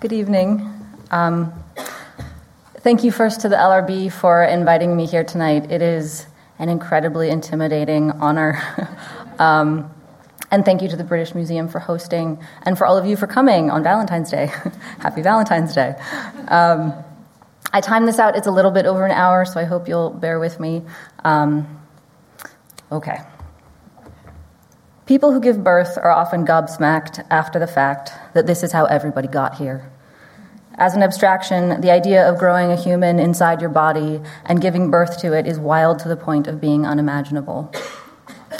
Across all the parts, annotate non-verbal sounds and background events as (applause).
Good evening. Um, thank you first to the LRB for inviting me here tonight. It is an incredibly intimidating honor. (laughs) um, and thank you to the British Museum for hosting and for all of you for coming on Valentine's Day. (laughs) Happy Valentine's Day. Um, I timed this out, it's a little bit over an hour, so I hope you'll bear with me. Um, okay. People who give birth are often gobsmacked after the fact that this is how everybody got here. As an abstraction, the idea of growing a human inside your body and giving birth to it is wild to the point of being unimaginable.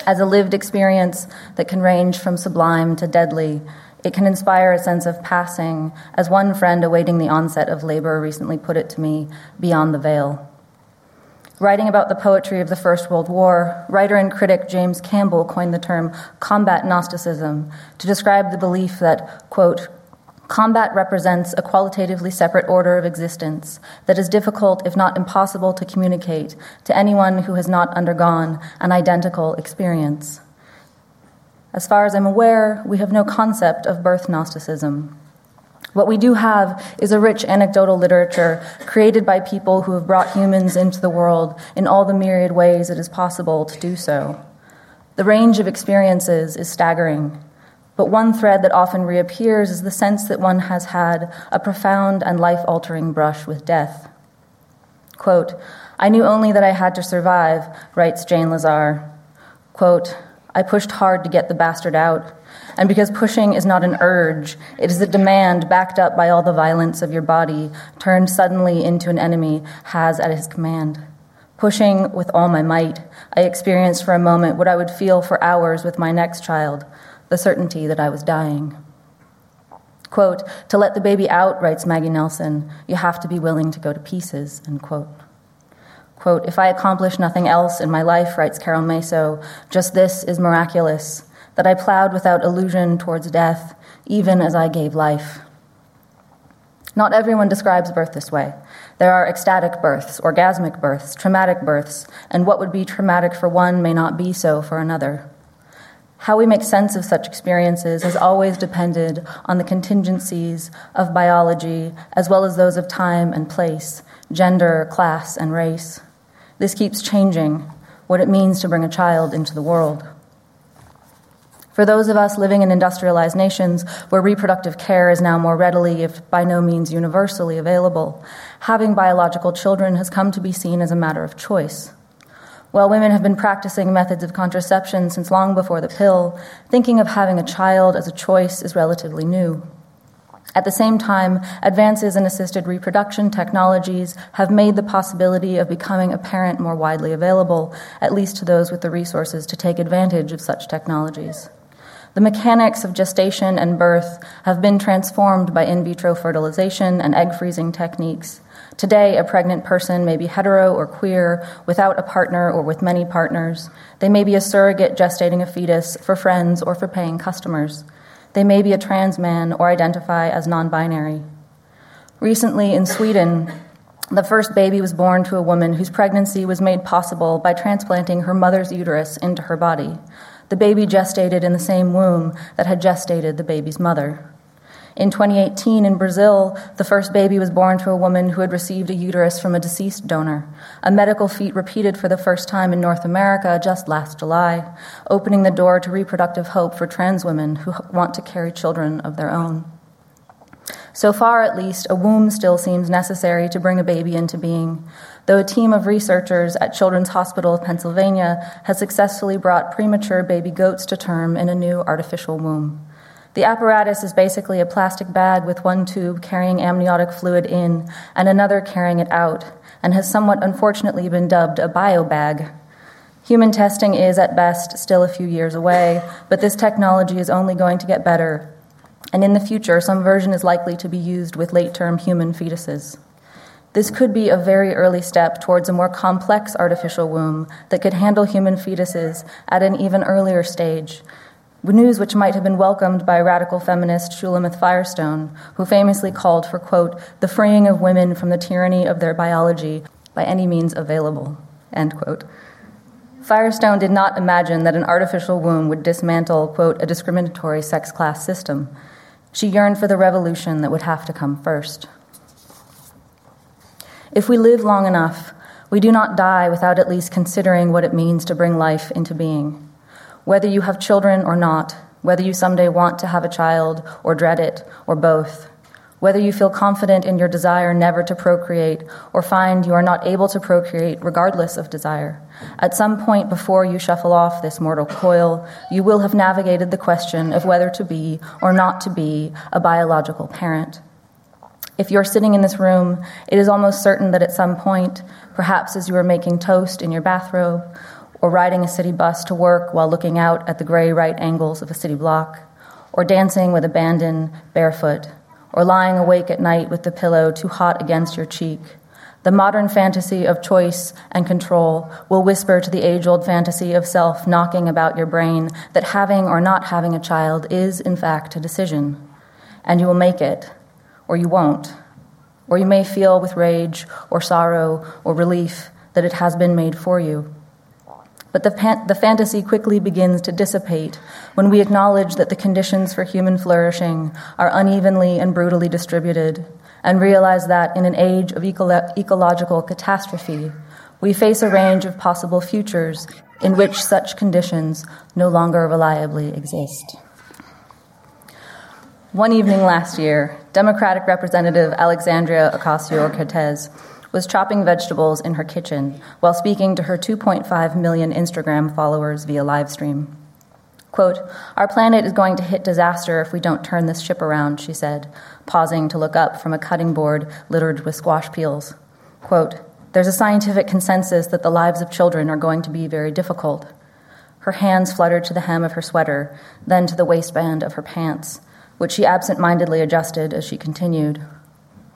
As a lived experience that can range from sublime to deadly, it can inspire a sense of passing, as one friend awaiting the onset of labor recently put it to me, beyond the veil. Writing about the poetry of the First World War, writer and critic James Campbell coined the term combat Gnosticism to describe the belief that, quote, Combat represents a qualitatively separate order of existence that is difficult, if not impossible, to communicate to anyone who has not undergone an identical experience. As far as I'm aware, we have no concept of birth Gnosticism. What we do have is a rich anecdotal literature created by people who have brought humans into the world in all the myriad ways it is possible to do so. The range of experiences is staggering. But one thread that often reappears is the sense that one has had a profound and life altering brush with death. Quote, I knew only that I had to survive, writes Jane Lazarre. Quote, I pushed hard to get the bastard out. And because pushing is not an urge, it is a demand backed up by all the violence of your body, turned suddenly into an enemy, has at his command. Pushing with all my might, I experienced for a moment what I would feel for hours with my next child the certainty that I was dying. Quote, to let the baby out, writes Maggie Nelson, you have to be willing to go to pieces, end quote. Quote, if I accomplish nothing else in my life, writes Carol Maso, just this is miraculous, that I plowed without illusion towards death, even as I gave life. Not everyone describes birth this way. There are ecstatic births, orgasmic births, traumatic births, and what would be traumatic for one may not be so for another. How we make sense of such experiences has always depended on the contingencies of biology as well as those of time and place, gender, class, and race. This keeps changing what it means to bring a child into the world. For those of us living in industrialized nations where reproductive care is now more readily, if by no means universally, available, having biological children has come to be seen as a matter of choice. While women have been practicing methods of contraception since long before the pill, thinking of having a child as a choice is relatively new. At the same time, advances in assisted reproduction technologies have made the possibility of becoming a parent more widely available, at least to those with the resources to take advantage of such technologies. The mechanics of gestation and birth have been transformed by in vitro fertilization and egg freezing techniques. Today, a pregnant person may be hetero or queer, without a partner or with many partners. They may be a surrogate gestating a fetus for friends or for paying customers. They may be a trans man or identify as non binary. Recently in Sweden, the first baby was born to a woman whose pregnancy was made possible by transplanting her mother's uterus into her body. The baby gestated in the same womb that had gestated the baby's mother. In 2018, in Brazil, the first baby was born to a woman who had received a uterus from a deceased donor, a medical feat repeated for the first time in North America just last July, opening the door to reproductive hope for trans women who want to carry children of their own. So far, at least, a womb still seems necessary to bring a baby into being, though a team of researchers at Children's Hospital of Pennsylvania has successfully brought premature baby goats to term in a new artificial womb. The apparatus is basically a plastic bag with one tube carrying amniotic fluid in and another carrying it out, and has somewhat unfortunately been dubbed a biobag. Human testing is, at best, still a few years away, but this technology is only going to get better And in the future, some version is likely to be used with late term human fetuses. This could be a very early step towards a more complex artificial womb that could handle human fetuses at an even earlier stage. News which might have been welcomed by radical feminist Shulamith Firestone, who famously called for, quote, the freeing of women from the tyranny of their biology by any means available, end quote. Firestone did not imagine that an artificial womb would dismantle, quote, a discriminatory sex class system. She yearned for the revolution that would have to come first. If we live long enough, we do not die without at least considering what it means to bring life into being. Whether you have children or not, whether you someday want to have a child or dread it, or both, whether you feel confident in your desire never to procreate or find you are not able to procreate regardless of desire. At some point before you shuffle off this mortal coil, you will have navigated the question of whether to be or not to be a biological parent. If you're sitting in this room, it is almost certain that at some point, perhaps as you are making toast in your bathrobe, or riding a city bus to work while looking out at the gray right angles of a city block, or dancing with abandon barefoot, or lying awake at night with the pillow too hot against your cheek, the modern fantasy of choice and control will whisper to the age old fantasy of self knocking about your brain that having or not having a child is, in fact, a decision. And you will make it or you won't. Or you may feel with rage or sorrow or relief that it has been made for you. But the, pan- the fantasy quickly begins to dissipate when we acknowledge that the conditions for human flourishing are unevenly and brutally distributed, and realize that in an age of eco- ecological catastrophe, we face a range of possible futures in which such conditions no longer reliably exist. One evening last year, Democratic Representative Alexandria Ocasio Cortez was chopping vegetables in her kitchen while speaking to her 2.5 million Instagram followers via livestream. Quote, Our planet is going to hit disaster if we don't turn this ship around, she said, pausing to look up from a cutting board littered with squash peels. Quote, There's a scientific consensus that the lives of children are going to be very difficult. Her hands fluttered to the hem of her sweater, then to the waistband of her pants which she absent mindedly adjusted as she continued.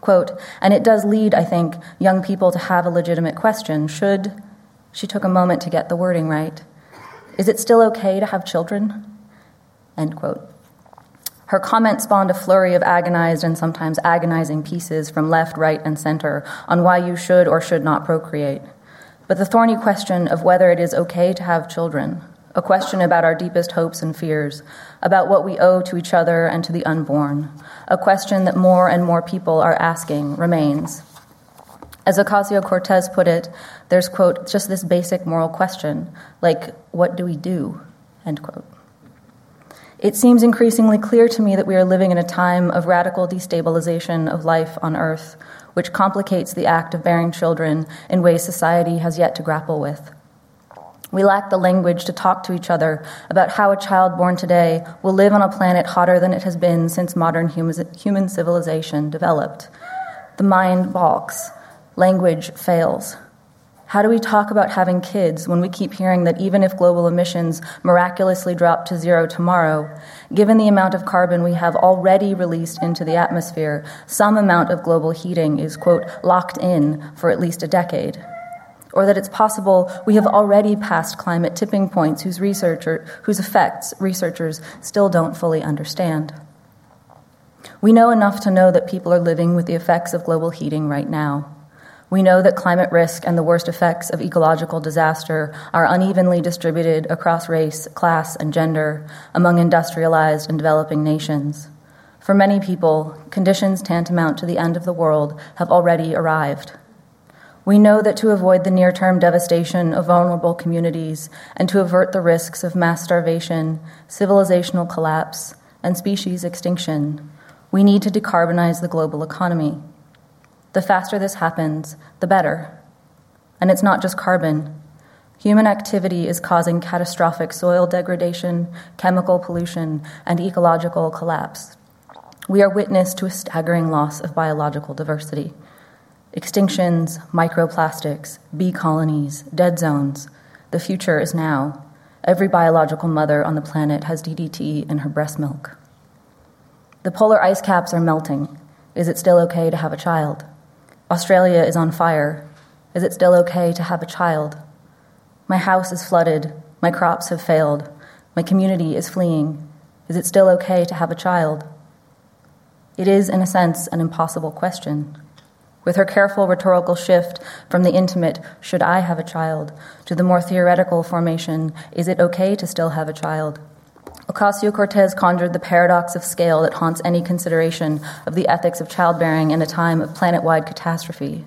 Quote, and it does lead, I think, young people to have a legitimate question. Should, she took a moment to get the wording right, is it still okay to have children? End quote. Her comment spawned a flurry of agonized and sometimes agonizing pieces from left, right, and center on why you should or should not procreate. But the thorny question of whether it is okay to have children, a question about our deepest hopes and fears, about what we owe to each other and to the unborn, a question that more and more people are asking remains. As Ocasio Cortez put it, there's, quote, just this basic moral question, like, what do we do? End quote. It seems increasingly clear to me that we are living in a time of radical destabilization of life on Earth, which complicates the act of bearing children in ways society has yet to grapple with. We lack the language to talk to each other about how a child born today will live on a planet hotter than it has been since modern human civilization developed. The mind balks, language fails. How do we talk about having kids when we keep hearing that even if global emissions miraculously drop to zero tomorrow, given the amount of carbon we have already released into the atmosphere, some amount of global heating is, quote, locked in for at least a decade? Or that it's possible we have already passed climate tipping points whose, researcher, whose effects researchers still don't fully understand. We know enough to know that people are living with the effects of global heating right now. We know that climate risk and the worst effects of ecological disaster are unevenly distributed across race, class, and gender among industrialized and developing nations. For many people, conditions tantamount to the end of the world have already arrived. We know that to avoid the near term devastation of vulnerable communities and to avert the risks of mass starvation, civilizational collapse, and species extinction, we need to decarbonize the global economy. The faster this happens, the better. And it's not just carbon. Human activity is causing catastrophic soil degradation, chemical pollution, and ecological collapse. We are witness to a staggering loss of biological diversity extinctions, microplastics, bee colonies, dead zones. The future is now. Every biological mother on the planet has DDT in her breast milk. The polar ice caps are melting. Is it still okay to have a child? Australia is on fire. Is it still okay to have a child? My house is flooded. My crops have failed. My community is fleeing. Is it still okay to have a child? It is, in a sense, an impossible question. With her careful rhetorical shift from the intimate, should I have a child, to the more theoretical formation, is it okay to still have a child? Ocasio Cortez conjured the paradox of scale that haunts any consideration of the ethics of childbearing in a time of planet wide catastrophe.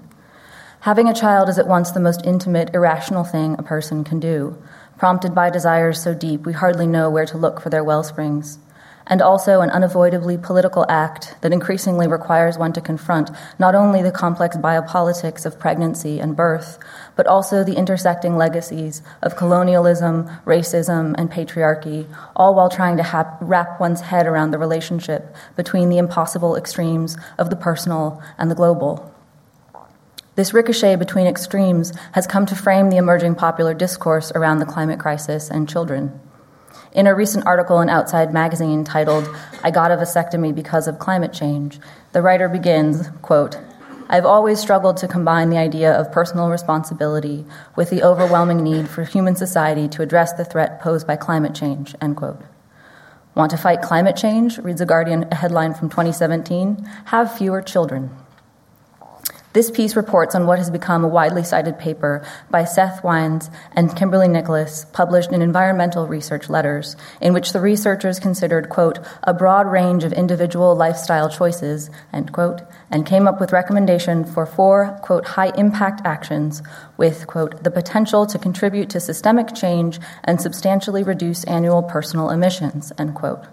Having a child is at once the most intimate, irrational thing a person can do, prompted by desires so deep we hardly know where to look for their well springs and also an unavoidably political act that increasingly requires one to confront not only the complex biopolitics of pregnancy and birth, but also the intersecting legacies of colonialism, racism, and patriarchy, all while trying to ha- wrap one's head around the relationship between the impossible extremes of the personal and the global. This ricochet between extremes has come to frame the emerging popular discourse around the climate crisis and children. In a recent article in Outside Magazine titled, I Got a Vasectomy Because of Climate Change, the writer begins, quote, I've always struggled to combine the idea of personal responsibility with the overwhelming need for human society to address the threat posed by climate change, end quote. Want to fight climate change? reads a Guardian headline from 2017. Have fewer children. This piece reports on what has become a widely cited paper by Seth Wynes and Kimberly Nicholas, published in Environmental Research Letters, in which the researchers considered, quote, a broad range of individual lifestyle choices, end quote, and came up with recommendation for four, quote, high impact actions with, quote, the potential to contribute to systemic change and substantially reduce annual personal emissions, end quote.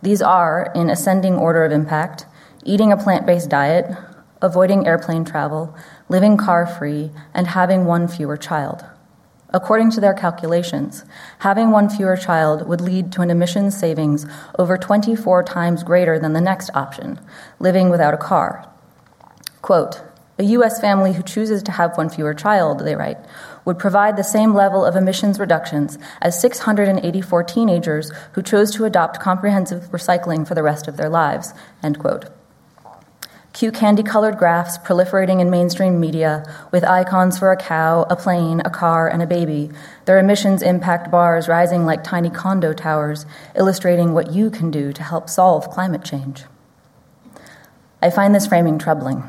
These are, in ascending order of impact, eating a plant based diet, avoiding airplane travel, living car free, and having one fewer child. According to their calculations, having one fewer child would lead to an emissions savings over 24 times greater than the next option, living without a car. Quote, a U.S. family who chooses to have one fewer child, they write, would provide the same level of emissions reductions as 684 teenagers who chose to adopt comprehensive recycling for the rest of their lives, end quote. Cute candy colored graphs proliferating in mainstream media with icons for a cow, a plane, a car, and a baby, their emissions impact bars rising like tiny condo towers, illustrating what you can do to help solve climate change. I find this framing troubling.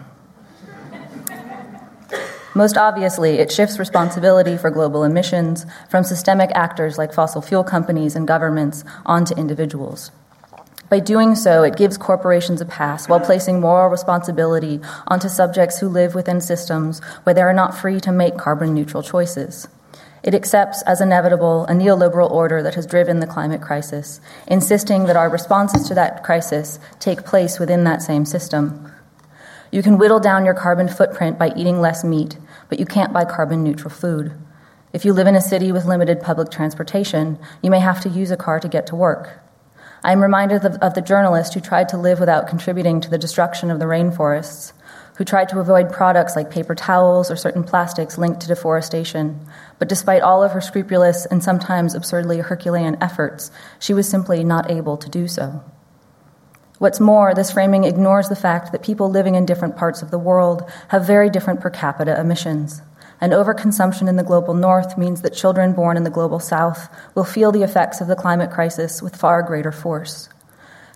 Most obviously, it shifts responsibility for global emissions from systemic actors like fossil fuel companies and governments onto individuals. By doing so, it gives corporations a pass while placing moral responsibility onto subjects who live within systems where they are not free to make carbon neutral choices. It accepts as inevitable a neoliberal order that has driven the climate crisis, insisting that our responses to that crisis take place within that same system. You can whittle down your carbon footprint by eating less meat, but you can't buy carbon neutral food. If you live in a city with limited public transportation, you may have to use a car to get to work. I am reminded of, of the journalist who tried to live without contributing to the destruction of the rainforests, who tried to avoid products like paper towels or certain plastics linked to deforestation. But despite all of her scrupulous and sometimes absurdly Herculean efforts, she was simply not able to do so. What's more, this framing ignores the fact that people living in different parts of the world have very different per capita emissions and overconsumption in the global north means that children born in the global south will feel the effects of the climate crisis with far greater force.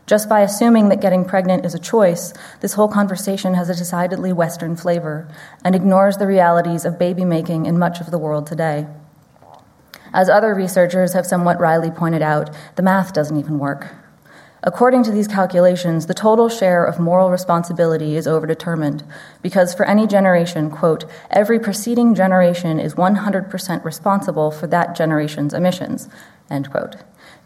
Just by assuming that getting pregnant is a choice, this whole conversation has a decidedly Western flavor and ignores the realities of baby making in much of the world today. As other researchers have somewhat wryly pointed out, the math doesn't even work. According to these calculations, the total share of moral responsibility is overdetermined because for any generation, quote, every preceding generation is 100% responsible for that generation's emissions, end quote.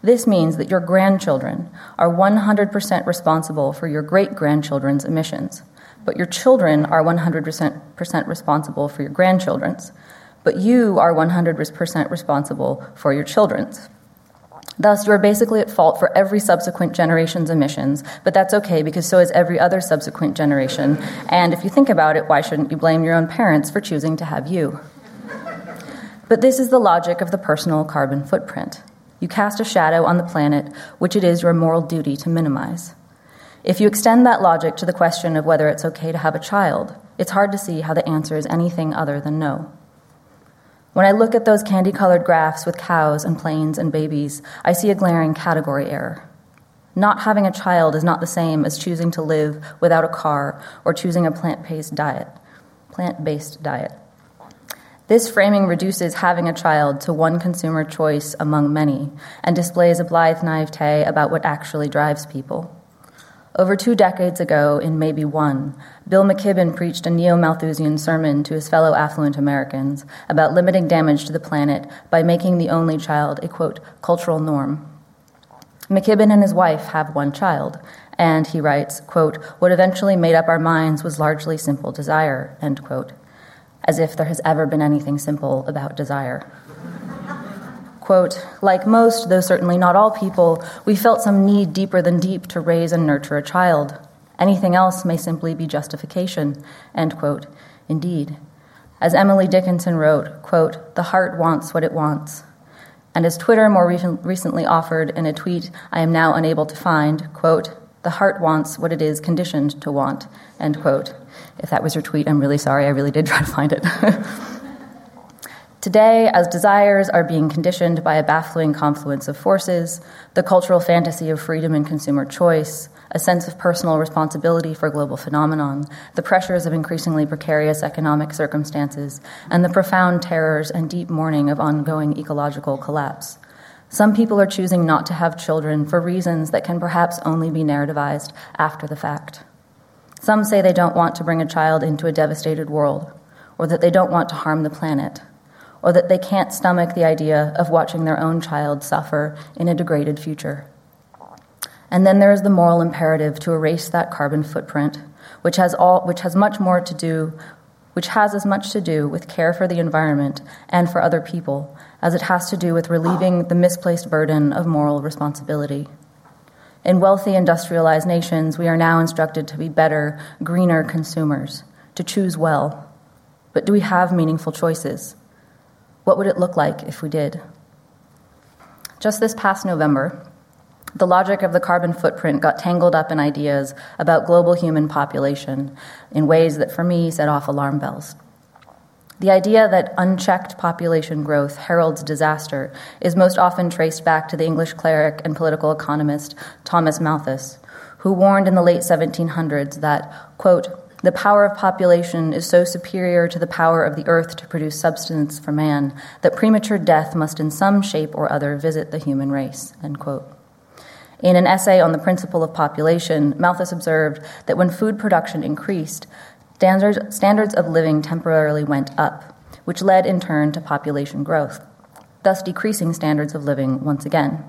This means that your grandchildren are 100% responsible for your great grandchildren's emissions, but your children are 100% responsible for your grandchildren's, but you are 100% responsible for your children's. Thus, you are basically at fault for every subsequent generation's emissions, but that's okay because so is every other subsequent generation. And if you think about it, why shouldn't you blame your own parents for choosing to have you? But this is the logic of the personal carbon footprint. You cast a shadow on the planet, which it is your moral duty to minimize. If you extend that logic to the question of whether it's okay to have a child, it's hard to see how the answer is anything other than no. When I look at those candy colored graphs with cows and planes and babies, I see a glaring category error. Not having a child is not the same as choosing to live without a car or choosing a plant-based diet. Plant-based diet. This framing reduces having a child to one consumer choice among many and displays a blithe naivete about what actually drives people. Over two decades ago, in maybe one, Bill McKibben preached a neo Malthusian sermon to his fellow affluent Americans about limiting damage to the planet by making the only child a quote, cultural norm. McKibben and his wife have one child, and he writes, quote, what eventually made up our minds was largely simple desire, end quote, as if there has ever been anything simple about desire. Quote, like most, though certainly not all people, we felt some need deeper than deep to raise and nurture a child. Anything else may simply be justification, end quote. Indeed. As Emily Dickinson wrote, quote, the heart wants what it wants, and as Twitter more re- recently offered in a tweet I am now unable to find, quote, the heart wants what it is conditioned to want, end quote. If that was your tweet, I'm really sorry. I really did try to find it. (laughs) Today, as desires are being conditioned by a baffling confluence of forces, the cultural fantasy of freedom and consumer choice, a sense of personal responsibility for global phenomenon, the pressures of increasingly precarious economic circumstances, and the profound terrors and deep mourning of ongoing ecological collapse. Some people are choosing not to have children for reasons that can perhaps only be narrativized after the fact. Some say they don't want to bring a child into a devastated world, or that they don't want to harm the planet, or that they can't stomach the idea of watching their own child suffer in a degraded future. And then there is the moral imperative to erase that carbon footprint, which has, all, which has much more to do, which has as much to do with care for the environment and for other people as it has to do with relieving the misplaced burden of moral responsibility. In wealthy industrialized nations, we are now instructed to be better, greener consumers, to choose well. But do we have meaningful choices? What would it look like if we did? Just this past November, the logic of the carbon footprint got tangled up in ideas about global human population in ways that, for me, set off alarm bells. The idea that unchecked population growth heralds disaster is most often traced back to the English cleric and political economist Thomas Malthus, who warned in the late 1700s that, quote, the power of population is so superior to the power of the earth to produce substance for man that premature death must in some shape or other visit the human race. In an essay on the principle of population, Malthus observed that when food production increased, standards, standards of living temporarily went up, which led in turn to population growth, thus decreasing standards of living once again.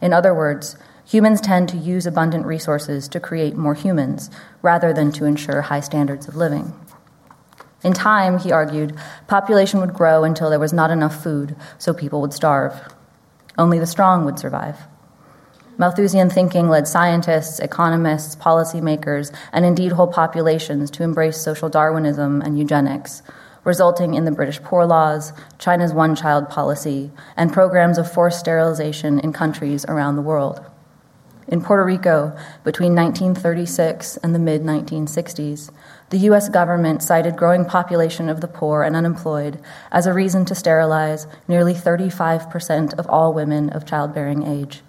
In other words, humans tend to use abundant resources to create more humans rather than to ensure high standards of living. In time, he argued, population would grow until there was not enough food, so people would starve. Only the strong would survive. Malthusian thinking led scientists, economists, policymakers, and indeed whole populations to embrace social Darwinism and eugenics, resulting in the British Poor Laws, China's one child policy, and programs of forced sterilization in countries around the world. In Puerto Rico, between 1936 and the mid 1960s, the US government cited growing population of the poor and unemployed as a reason to sterilize nearly 35% of all women of childbearing age.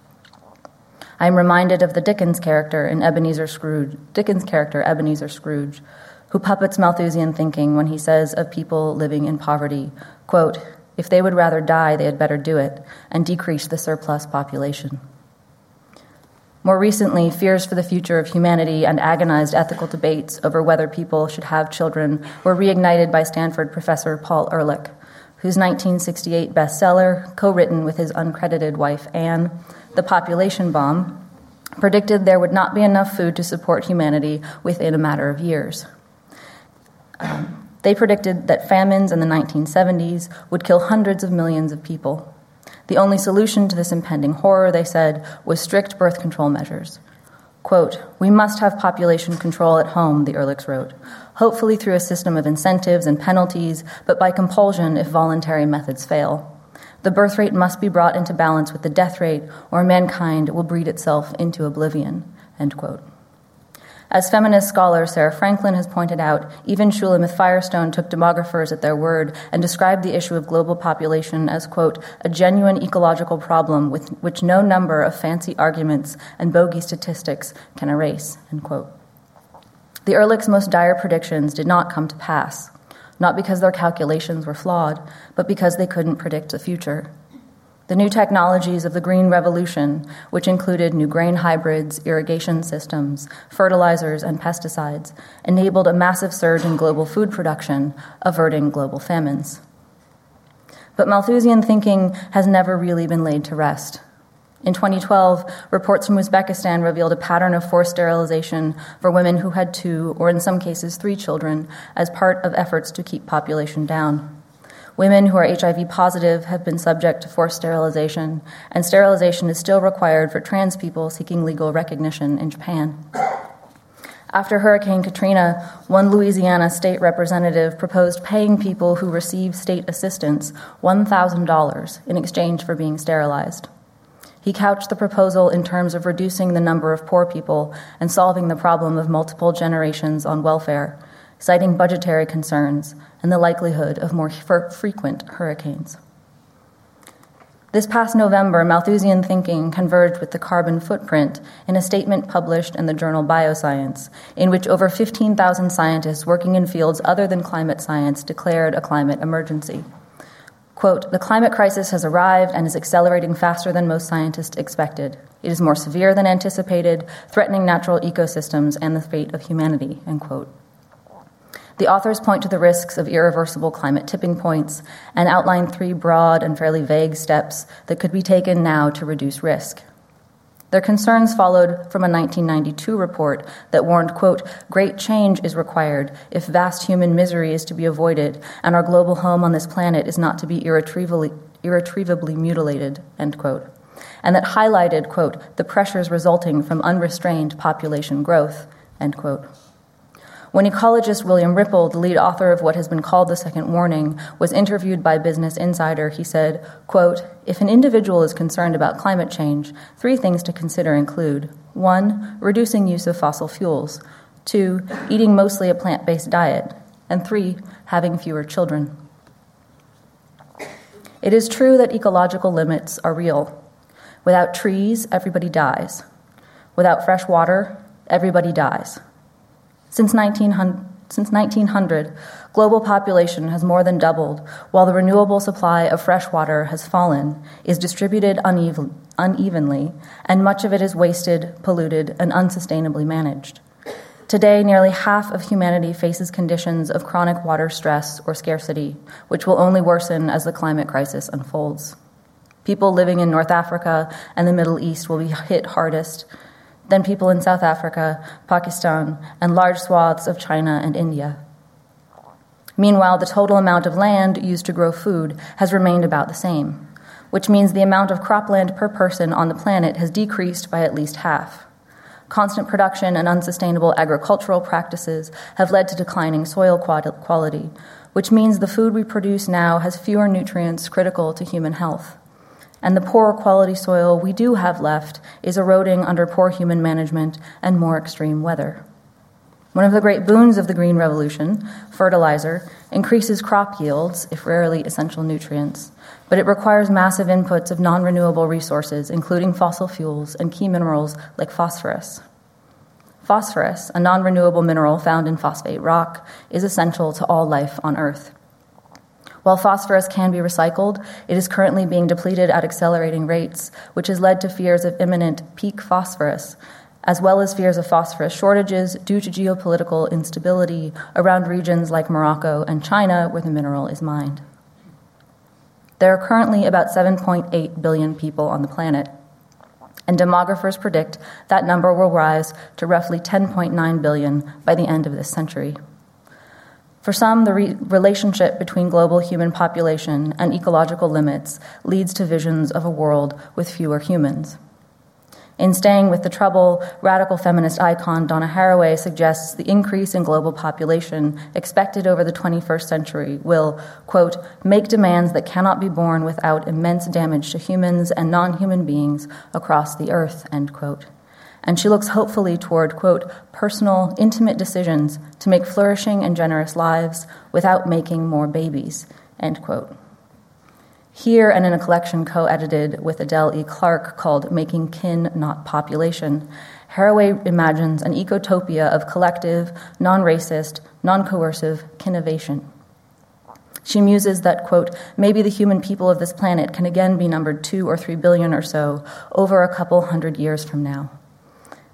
I am reminded of the Dickens character in Ebenezer Scrooge, Dickens' character, Ebenezer Scrooge, who puppets Malthusian thinking when he says of people living in poverty, quote, if they would rather die, they had better do it and decrease the surplus population. More recently, fears for the future of humanity and agonized ethical debates over whether people should have children were reignited by Stanford professor Paul Ehrlich, whose 1968 bestseller, co written with his uncredited wife Anne, the population bomb, predicted there would not be enough food to support humanity within a matter of years. Um, they predicted that famines in the 1970s would kill hundreds of millions of people. The only solution to this impending horror, they said, was strict birth control measures. Quote, We must have population control at home, the Ehrlichs wrote, hopefully through a system of incentives and penalties, but by compulsion if voluntary methods fail. The birth rate must be brought into balance with the death rate, or mankind will breed itself into oblivion. End quote. As feminist scholar Sarah Franklin has pointed out, even Shulamith Firestone took demographers at their word and described the issue of global population as, quote, a genuine ecological problem with which no number of fancy arguments and bogey statistics can erase, end quote. The Ehrlich's most dire predictions did not come to pass, not because their calculations were flawed, but because they couldn't predict the future. The new technologies of the Green Revolution, which included new grain hybrids, irrigation systems, fertilizers, and pesticides, enabled a massive surge in global food production, averting global famines. But Malthusian thinking has never really been laid to rest. In 2012, reports from Uzbekistan revealed a pattern of forced sterilization for women who had two, or in some cases, three children, as part of efforts to keep population down. Women who are HIV positive have been subject to forced sterilization, and sterilization is still required for trans people seeking legal recognition in Japan. After Hurricane Katrina, one Louisiana state representative proposed paying people who receive state assistance $1,000 in exchange for being sterilized. He couched the proposal in terms of reducing the number of poor people and solving the problem of multiple generations on welfare, citing budgetary concerns and the likelihood of more frequent hurricanes. This past November, Malthusian thinking converged with the carbon footprint in a statement published in the journal Bioscience, in which over 15,000 scientists working in fields other than climate science declared a climate emergency. Quote, the climate crisis has arrived and is accelerating faster than most scientists expected. It is more severe than anticipated, threatening natural ecosystems and the fate of humanity, end quote. The authors point to the risks of irreversible climate tipping points and outline three broad and fairly vague steps that could be taken now to reduce risk. Their concerns followed from a 1992 report that warned, quote, great change is required if vast human misery is to be avoided and our global home on this planet is not to be irretrievably, irretrievably mutilated, end quote. And that highlighted, quote, the pressures resulting from unrestrained population growth, end quote. When ecologist William Ripple, the lead author of what has been called the second warning, was interviewed by Business Insider, he said, quote, If an individual is concerned about climate change, three things to consider include one, reducing use of fossil fuels, two, eating mostly a plant based diet, and three, having fewer children. It is true that ecological limits are real. Without trees, everybody dies. Without fresh water, everybody dies. Since 1900, since 1900, global population has more than doubled, while the renewable supply of fresh water has fallen, is distributed uneven, unevenly, and much of it is wasted, polluted, and unsustainably managed. Today, nearly half of humanity faces conditions of chronic water stress or scarcity, which will only worsen as the climate crisis unfolds. People living in North Africa and the Middle East will be hit hardest, then people in South Africa, Pakistan, and large swaths of China and India. Meanwhile, the total amount of land used to grow food has remained about the same, which means the amount of cropland per person on the planet has decreased by at least half. Constant production and unsustainable agricultural practices have led to declining soil quality, which means the food we produce now has fewer nutrients critical to human health and the poor quality soil we do have left is eroding under poor human management and more extreme weather. One of the great boons of the Green Revolution, fertilizer, increases crop yields, if rarely essential nutrients, but it requires massive inputs of non renewable resources, including fossil fuels and key minerals like phosphorus. Phosphorus, a non renewable mineral found in phosphate rock, is essential to all life on Earth. While phosphorus can be recycled, it is currently being depleted at accelerating rates, which has led to fears of imminent peak phosphorus, as well as fears of phosphorus shortages due to geopolitical instability around regions like Morocco and China where the mineral is mined. There are currently about 7.8 billion people on the planet, and demographers predict that number will rise to roughly 10.9 billion by the end of this century. For some, the re- relationship between global human population and ecological limits leads to visions of a world with fewer humans. In Staying with the Trouble, radical feminist icon Donna Haraway suggests the increase in global population expected over the 21st century will, quote, make demands that cannot be borne without immense damage to humans and non human beings across the earth, end quote and she looks hopefully toward, quote, personal, intimate decisions to make flourishing and generous lives without making more babies, end quote. Here and in a collection co edited with Adele E. Clarke called Making Kin, Not Population, Haraway imagines an ecotopia of collective, non racist, non coercive kinnovation. She muses that, quote, maybe the human people of this planet can again be numbered two or three billion or so over a couple hundred years from now.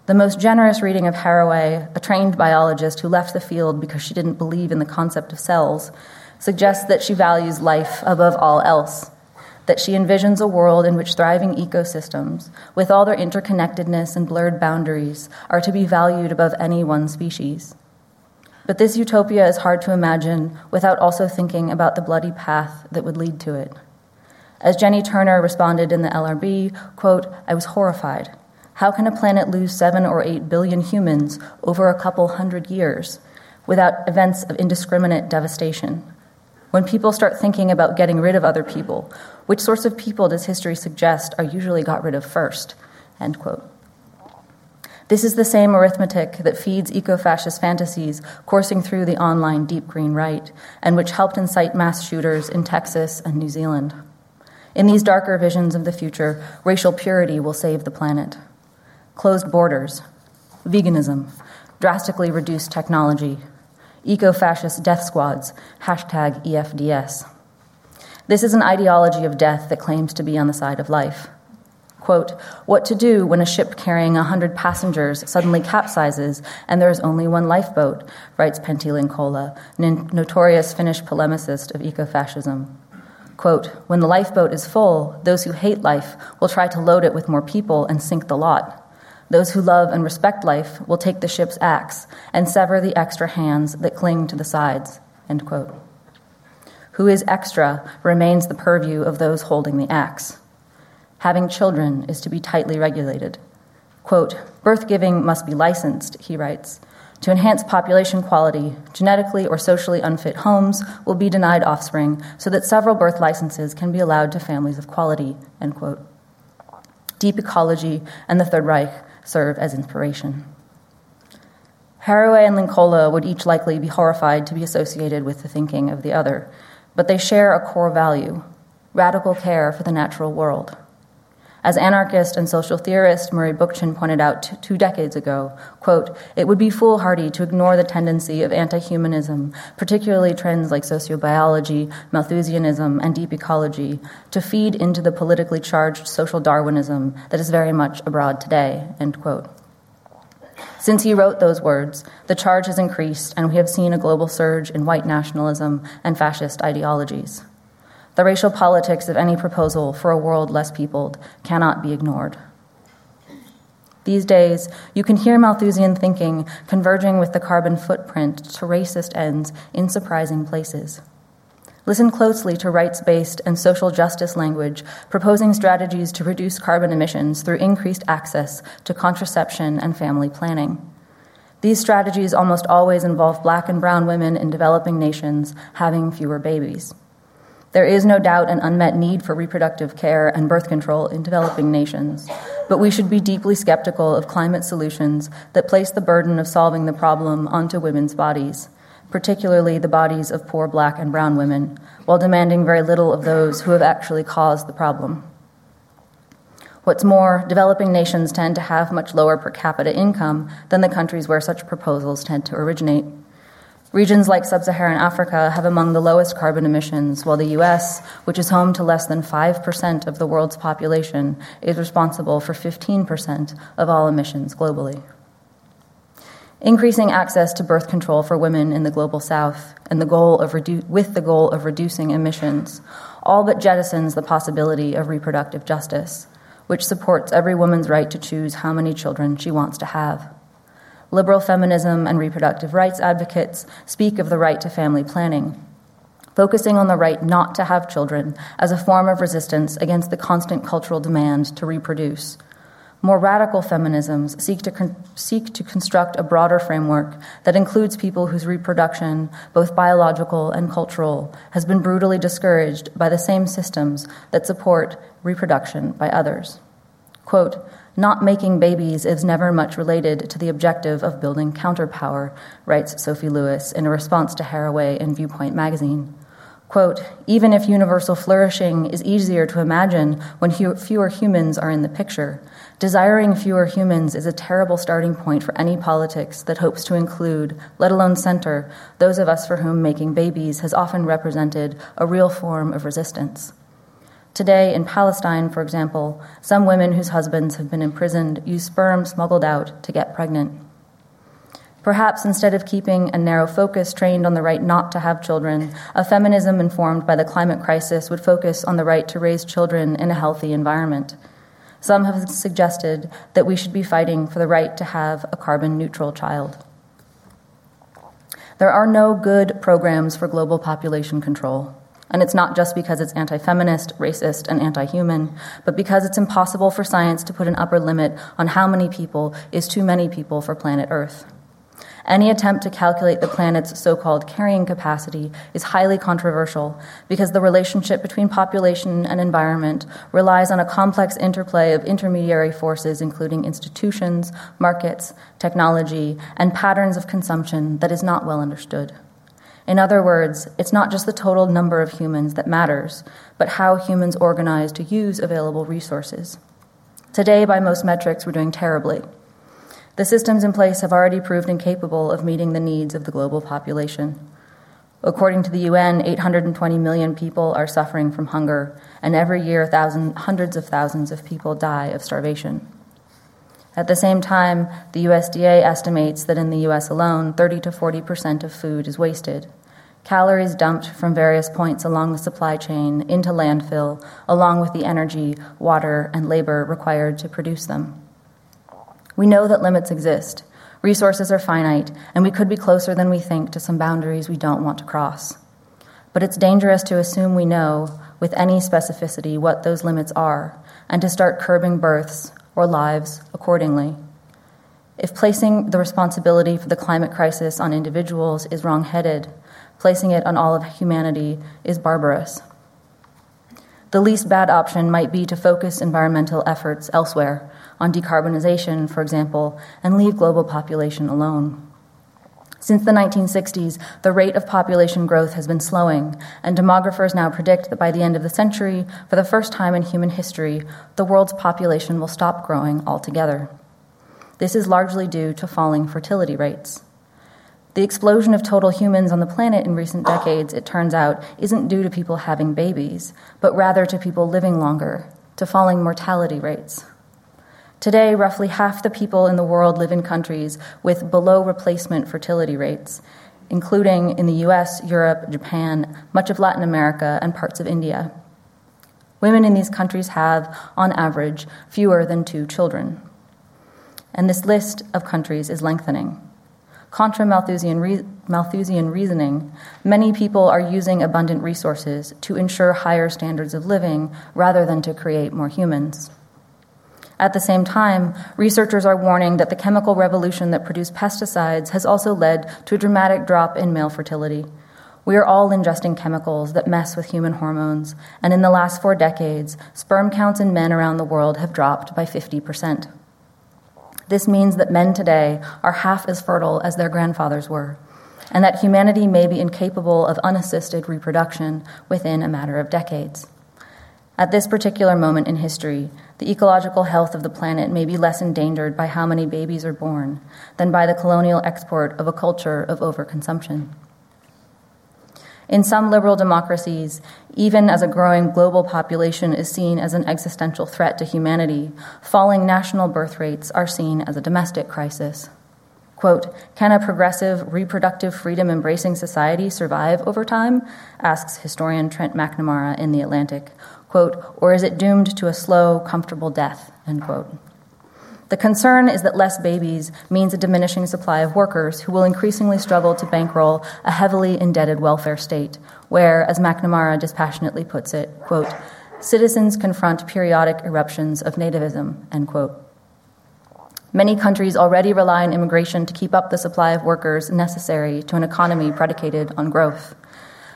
The most generous reading of Haraway, a trained biologist who left the field because she didn't believe in the concept of cells, suggests that she values life above all else, that she envisions a world in which thriving ecosystems, with all their interconnectedness and blurred boundaries, are to be valued above any one species. But this utopia is hard to imagine without also thinking about the bloody path that would lead to it. As Jenny Turner responded in the LRB, quote, I was horrified. How can a planet lose seven or eight billion humans over a couple hundred years without events of indiscriminate devastation? When people start thinking about getting rid of other people, which sorts of people does history suggest are usually got rid of first? End quote. This is the same arithmetic that feeds eco fascist fantasies coursing through the online deep green right, and which helped incite mass shooters in Texas and New Zealand. In these darker visions of the future, racial purity will save the planet. Closed borders, veganism, drastically reduced technology, eco fascist death squads, hashtag EFDS. This is an ideology of death that claims to be on the side of life. Quote, what to do when a ship carrying 100 passengers suddenly capsizes and there is only one lifeboat, writes Pentti Linkola, an notorious Finnish polemicist of ecofascism. Quote, when the lifeboat is full, those who hate life will try to load it with more people and sink the lot. Those who love and respect life will take the ship's axe and sever the extra hands that cling to the sides. End quote. Who is extra remains the purview of those holding the axe. Having children is to be tightly regulated. Quote, birth giving must be licensed, he writes. To enhance population quality, genetically or socially unfit homes will be denied offspring so that several birth licenses can be allowed to families of quality, end quote. Deep ecology and the Third Reich serve as inspiration. Haraway and Linkola would each likely be horrified to be associated with the thinking of the other, but they share a core value radical care for the natural world. As anarchist and social theorist Murray Bookchin pointed out t- two decades ago, quote, it would be foolhardy to ignore the tendency of anti-humanism, particularly trends like sociobiology, Malthusianism, and deep ecology, to feed into the politically charged social Darwinism that is very much abroad today, end quote. Since he wrote those words, the charge has increased, and we have seen a global surge in white nationalism and fascist ideologies. The racial politics of any proposal for a world less peopled cannot be ignored. These days, you can hear Malthusian thinking converging with the carbon footprint to racist ends in surprising places. Listen closely to rights based and social justice language proposing strategies to reduce carbon emissions through increased access to contraception and family planning. These strategies almost always involve black and brown women in developing nations having fewer babies. There is no doubt an unmet need for reproductive care and birth control in developing nations, but we should be deeply skeptical of climate solutions that place the burden of solving the problem onto women's bodies, particularly the bodies of poor black and brown women, while demanding very little of those who have actually caused the problem. What's more, developing nations tend to have much lower per capita income than the countries where such proposals tend to originate. Regions like sub Saharan Africa have among the lowest carbon emissions, while the US, which is home to less than 5% of the world's population, is responsible for 15% of all emissions globally. Increasing access to birth control for women in the global south and the goal of redu- with the goal of reducing emissions all but jettisons the possibility of reproductive justice, which supports every woman's right to choose how many children she wants to have. Liberal feminism and reproductive rights advocates speak of the right to family planning, focusing on the right not to have children as a form of resistance against the constant cultural demand to reproduce. More radical feminisms seek to, con- seek to construct a broader framework that includes people whose reproduction, both biological and cultural, has been brutally discouraged by the same systems that support reproduction by others. Quote, not making babies is never much related to the objective of building counterpower, writes Sophie Lewis in a response to Haraway in Viewpoint magazine. Quote, even if universal flourishing is easier to imagine when fewer humans are in the picture, desiring fewer humans is a terrible starting point for any politics that hopes to include, let alone center, those of us for whom making babies has often represented a real form of resistance. Today, in Palestine, for example, some women whose husbands have been imprisoned use sperm smuggled out to get pregnant. Perhaps instead of keeping a narrow focus trained on the right not to have children, a feminism informed by the climate crisis would focus on the right to raise children in a healthy environment. Some have suggested that we should be fighting for the right to have a carbon neutral child. There are no good programs for global population control. And it's not just because it's anti feminist, racist, and anti human, but because it's impossible for science to put an upper limit on how many people is too many people for planet Earth. Any attempt to calculate the planet's so called carrying capacity is highly controversial because the relationship between population and environment relies on a complex interplay of intermediary forces, including institutions, markets, technology, and patterns of consumption that is not well understood. In other words, it's not just the total number of humans that matters, but how humans organize to use available resources. Today, by most metrics, we're doing terribly. The systems in place have already proved incapable of meeting the needs of the global population. According to the UN, 820 million people are suffering from hunger, and every year, hundreds of thousands of people die of starvation. At the same time, the USDA estimates that in the US alone, 30 to 40 percent of food is wasted. Calories dumped from various points along the supply chain into landfill, along with the energy, water, and labor required to produce them. We know that limits exist. Resources are finite, and we could be closer than we think to some boundaries we don't want to cross. But it's dangerous to assume we know with any specificity what those limits are and to start curbing births or lives accordingly. If placing the responsibility for the climate crisis on individuals is wrong headed, placing it on all of humanity is barbarous. The least bad option might be to focus environmental efforts elsewhere, on decarbonization, for example, and leave global population alone. Since the 1960s, the rate of population growth has been slowing, and demographers now predict that by the end of the century, for the first time in human history, the world's population will stop growing altogether. This is largely due to falling fertility rates. The explosion of total humans on the planet in recent decades, it turns out, isn't due to people having babies, but rather to people living longer, to falling mortality rates. Today, roughly half the people in the world live in countries with below replacement fertility rates, including in the US, Europe, Japan, much of Latin America, and parts of India. Women in these countries have, on average, fewer than two children. And this list of countries is lengthening. Contra Malthusian, re- Malthusian reasoning, many people are using abundant resources to ensure higher standards of living rather than to create more humans. At the same time, researchers are warning that the chemical revolution that produced pesticides has also led to a dramatic drop in male fertility. We are all ingesting chemicals that mess with human hormones, and in the last four decades, sperm counts in men around the world have dropped by 50%. This means that men today are half as fertile as their grandfathers were, and that humanity may be incapable of unassisted reproduction within a matter of decades. At this particular moment in history, the ecological health of the planet may be less endangered by how many babies are born than by the colonial export of a culture of overconsumption. In some liberal democracies, even as a growing global population is seen as an existential threat to humanity, falling national birth rates are seen as a domestic crisis. Quote, Can a progressive, reproductive freedom embracing society survive over time? asks historian Trent MacNamara in The Atlantic, quote, or is it doomed to a slow, comfortable death, end quote. The concern is that less babies means a diminishing supply of workers who will increasingly struggle to bankroll a heavily indebted welfare state, where, as MacNamara dispassionately puts it, quote, citizens confront periodic eruptions of nativism, end quote. Many countries already rely on immigration to keep up the supply of workers necessary to an economy predicated on growth.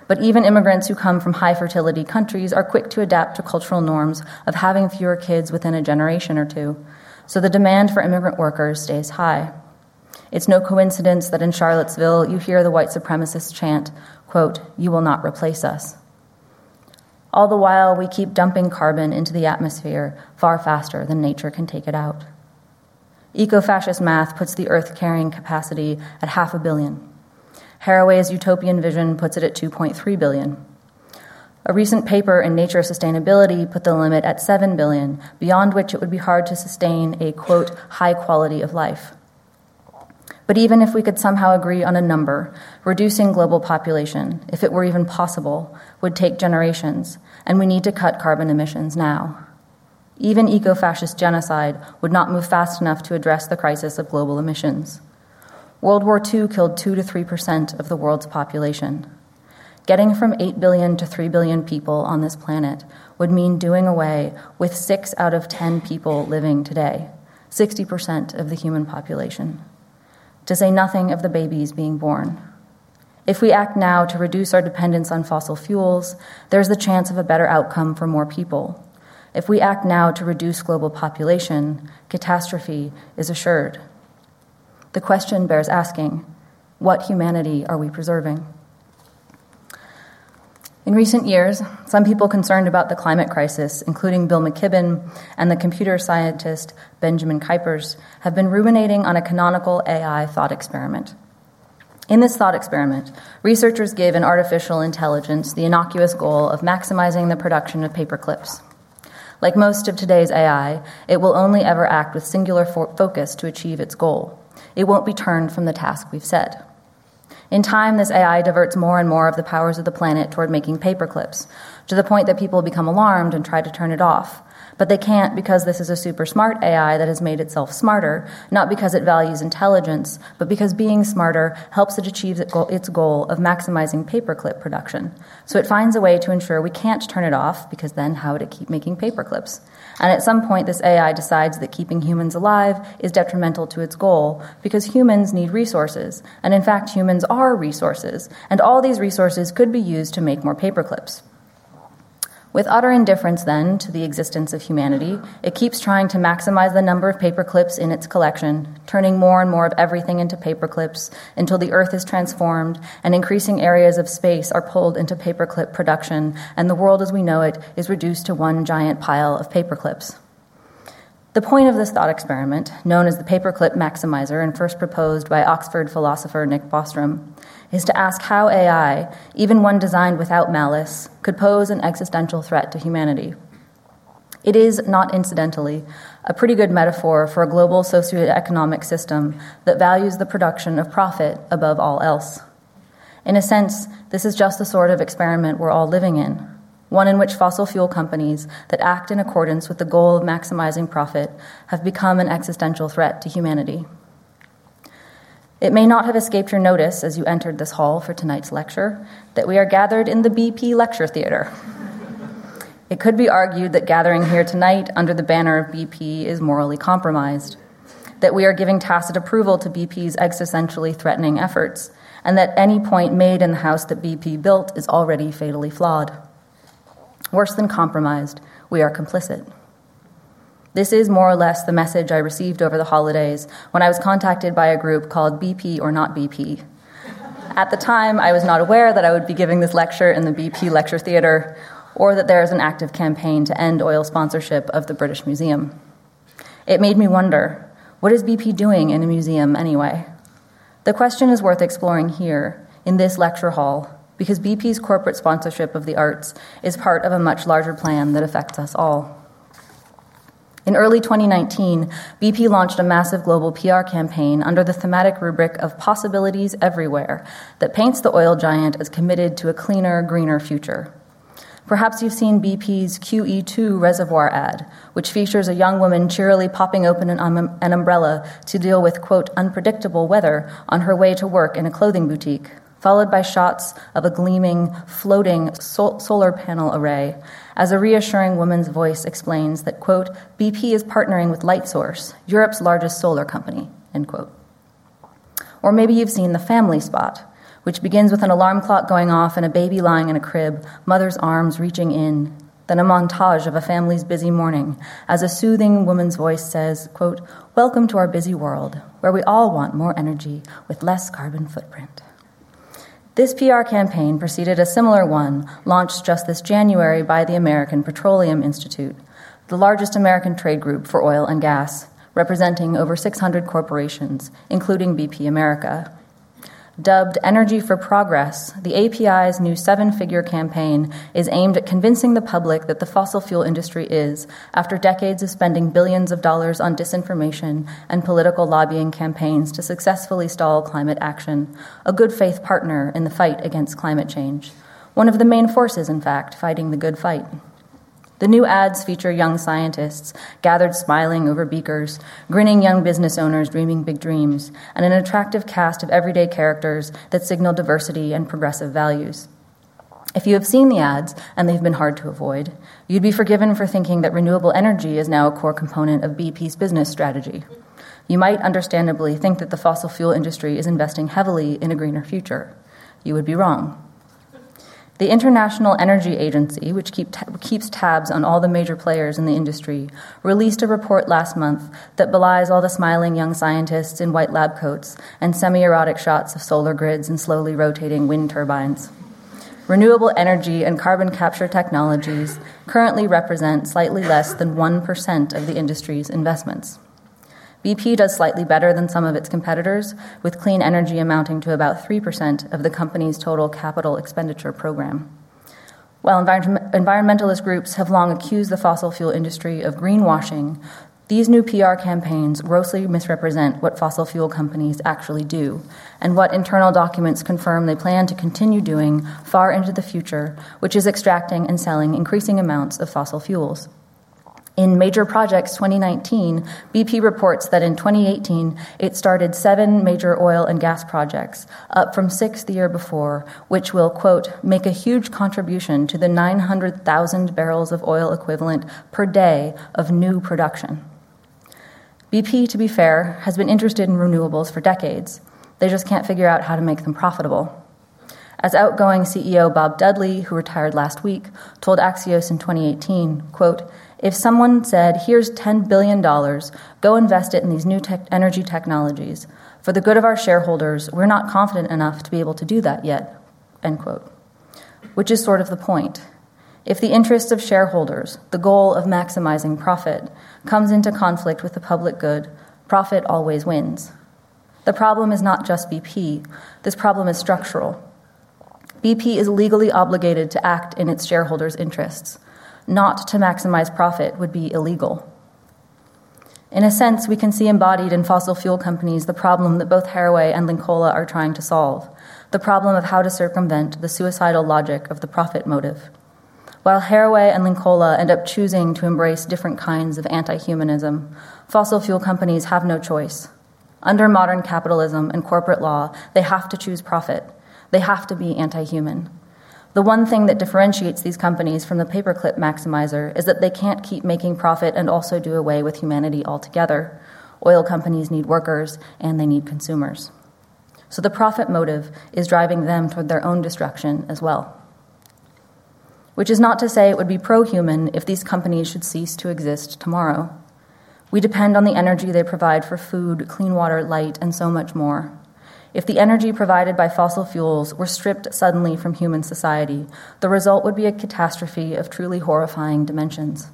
But even immigrants who come from high fertility countries are quick to adapt to cultural norms of having fewer kids within a generation or two. So the demand for immigrant workers stays high. It's no coincidence that in Charlottesville you hear the white supremacists chant, quote, You will not replace us. All the while, we keep dumping carbon into the atmosphere far faster than nature can take it out. Eco fascist math puts the Earth carrying capacity at half a billion. Haraway's utopian vision puts it at 2.3 billion. A recent paper in Nature Sustainability put the limit at 7 billion, beyond which it would be hard to sustain a, quote, high quality of life. But even if we could somehow agree on a number, reducing global population, if it were even possible, would take generations, and we need to cut carbon emissions now. Even eco fascist genocide would not move fast enough to address the crisis of global emissions. World War II killed 2 to 3% of the world's population. Getting from 8 billion to 3 billion people on this planet would mean doing away with 6 out of 10 people living today, 60% of the human population to say nothing of the babies being born. If we act now to reduce our dependence on fossil fuels, there's the chance of a better outcome for more people. If we act now to reduce global population, catastrophe is assured. The question bears asking what humanity are we preserving? In recent years, some people concerned about the climate crisis, including Bill McKibben and the computer scientist Benjamin Kuipers, have been ruminating on a canonical AI thought experiment. In this thought experiment, researchers gave an artificial intelligence the innocuous goal of maximizing the production of paper clips. Like most of today's AI, it will only ever act with singular fo- focus to achieve its goal. It won't be turned from the task we've set. In time, this AI diverts more and more of the powers of the planet toward making paperclips, to the point that people become alarmed and try to turn it off. But they can't because this is a super smart AI that has made itself smarter, not because it values intelligence, but because being smarter helps it achieve its goal of maximizing paperclip production. So it finds a way to ensure we can't turn it off, because then how would it keep making paperclips? And at some point, this AI decides that keeping humans alive is detrimental to its goal because humans need resources. And in fact, humans are resources. And all these resources could be used to make more paperclips. With utter indifference, then, to the existence of humanity, it keeps trying to maximize the number of paperclips in its collection, turning more and more of everything into paperclips until the earth is transformed and increasing areas of space are pulled into paperclip production, and the world as we know it is reduced to one giant pile of paperclips. The point of this thought experiment, known as the paperclip maximizer and first proposed by Oxford philosopher Nick Bostrom, is to ask how AI, even one designed without malice, could pose an existential threat to humanity. It is, not incidentally, a pretty good metaphor for a global socioeconomic system that values the production of profit above all else. In a sense, this is just the sort of experiment we're all living in one in which fossil fuel companies that act in accordance with the goal of maximizing profit have become an existential threat to humanity. It may not have escaped your notice as you entered this hall for tonight's lecture that we are gathered in the BP Lecture Theater. It could be argued that gathering here tonight under the banner of BP is morally compromised, that we are giving tacit approval to BP's existentially threatening efforts, and that any point made in the house that BP built is already fatally flawed. Worse than compromised, we are complicit. This is more or less the message I received over the holidays when I was contacted by a group called BP or Not BP. At the time, I was not aware that I would be giving this lecture in the BP Lecture Theatre or that there is an active campaign to end oil sponsorship of the British Museum. It made me wonder what is BP doing in a museum anyway? The question is worth exploring here, in this lecture hall, because BP's corporate sponsorship of the arts is part of a much larger plan that affects us all. In early 2019, BP launched a massive global PR campaign under the thematic rubric of Possibilities Everywhere that paints the oil giant as committed to a cleaner, greener future. Perhaps you've seen BP's QE2 reservoir ad, which features a young woman cheerily popping open an, um, an umbrella to deal with, quote, unpredictable weather on her way to work in a clothing boutique followed by shots of a gleaming, floating sol- solar panel array, as a reassuring woman's voice explains that, quote, BP is partnering with Lightsource, Europe's largest solar company, end quote. Or maybe you've seen the family spot, which begins with an alarm clock going off and a baby lying in a crib, mother's arms reaching in, then a montage of a family's busy morning as a soothing woman's voice says, quote, Welcome to our busy world, where we all want more energy with less carbon footprint. This PR campaign preceded a similar one launched just this January by the American Petroleum Institute, the largest American trade group for oil and gas, representing over 600 corporations, including BP America, Dubbed Energy for Progress, the API's new seven figure campaign is aimed at convincing the public that the fossil fuel industry is, after decades of spending billions of dollars on disinformation and political lobbying campaigns to successfully stall climate action, a good faith partner in the fight against climate change. One of the main forces, in fact, fighting the good fight. The new ads feature young scientists gathered smiling over beakers, grinning young business owners dreaming big dreams, and an attractive cast of everyday characters that signal diversity and progressive values. If you have seen the ads, and they've been hard to avoid, you'd be forgiven for thinking that renewable energy is now a core component of BP's business strategy. You might understandably think that the fossil fuel industry is investing heavily in a greener future. You would be wrong. The International Energy Agency, which keep keeps tabs on all the major players in the industry, released a report last month that belies all the smiling young scientists in white lab coats and semi erotic shots of solar grids and slowly rotating wind turbines. Renewable energy and carbon capture technologies currently represent slightly less than 1% of the industry's investments. BP does slightly better than some of its competitors, with clean energy amounting to about 3% of the company's total capital expenditure program. While environmentalist groups have long accused the fossil fuel industry of greenwashing, these new PR campaigns grossly misrepresent what fossil fuel companies actually do, and what internal documents confirm they plan to continue doing far into the future, which is extracting and selling increasing amounts of fossil fuels. In Major Projects 2019, BP reports that in 2018, it started seven major oil and gas projects, up from six the year before, which will, quote, make a huge contribution to the 900,000 barrels of oil equivalent per day of new production. BP, to be fair, has been interested in renewables for decades. They just can't figure out how to make them profitable. As outgoing CEO Bob Dudley, who retired last week, told Axios in 2018, quote, if someone said, here's $10 billion, go invest it in these new te- energy technologies, for the good of our shareholders, we're not confident enough to be able to do that yet, end quote. Which is sort of the point. If the interests of shareholders, the goal of maximizing profit, comes into conflict with the public good, profit always wins. The problem is not just BP, this problem is structural. BP is legally obligated to act in its shareholders' interests not to maximize profit would be illegal. In a sense, we can see embodied in fossil fuel companies the problem that both Haraway and Linkola are trying to solve the problem of how to circumvent the suicidal logic of the profit motive. While Haraway and Linkola end up choosing to embrace different kinds of anti humanism, fossil fuel companies have no choice. Under modern capitalism and corporate law, they have to choose profit. They have to be anti human. The one thing that differentiates these companies from the paperclip maximizer is that they can't keep making profit and also do away with humanity altogether. Oil companies need workers and they need consumers. So the profit motive is driving them toward their own destruction as well. Which is not to say it would be pro human if these companies should cease to exist tomorrow. We depend on the energy they provide for food, clean water, light, and so much more. If the energy provided by fossil fuels were stripped suddenly from human society, the result would be a catastrophe of truly horrifying dimensions.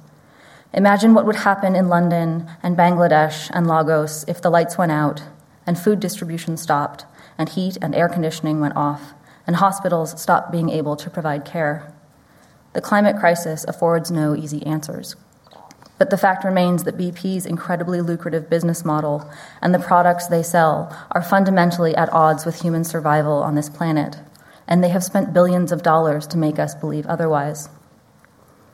Imagine what would happen in London and Bangladesh and Lagos if the lights went out and food distribution stopped and heat and air conditioning went off and hospitals stopped being able to provide care. The climate crisis affords no easy answers. But the fact remains that BP's incredibly lucrative business model and the products they sell are fundamentally at odds with human survival on this planet, and they have spent billions of dollars to make us believe otherwise.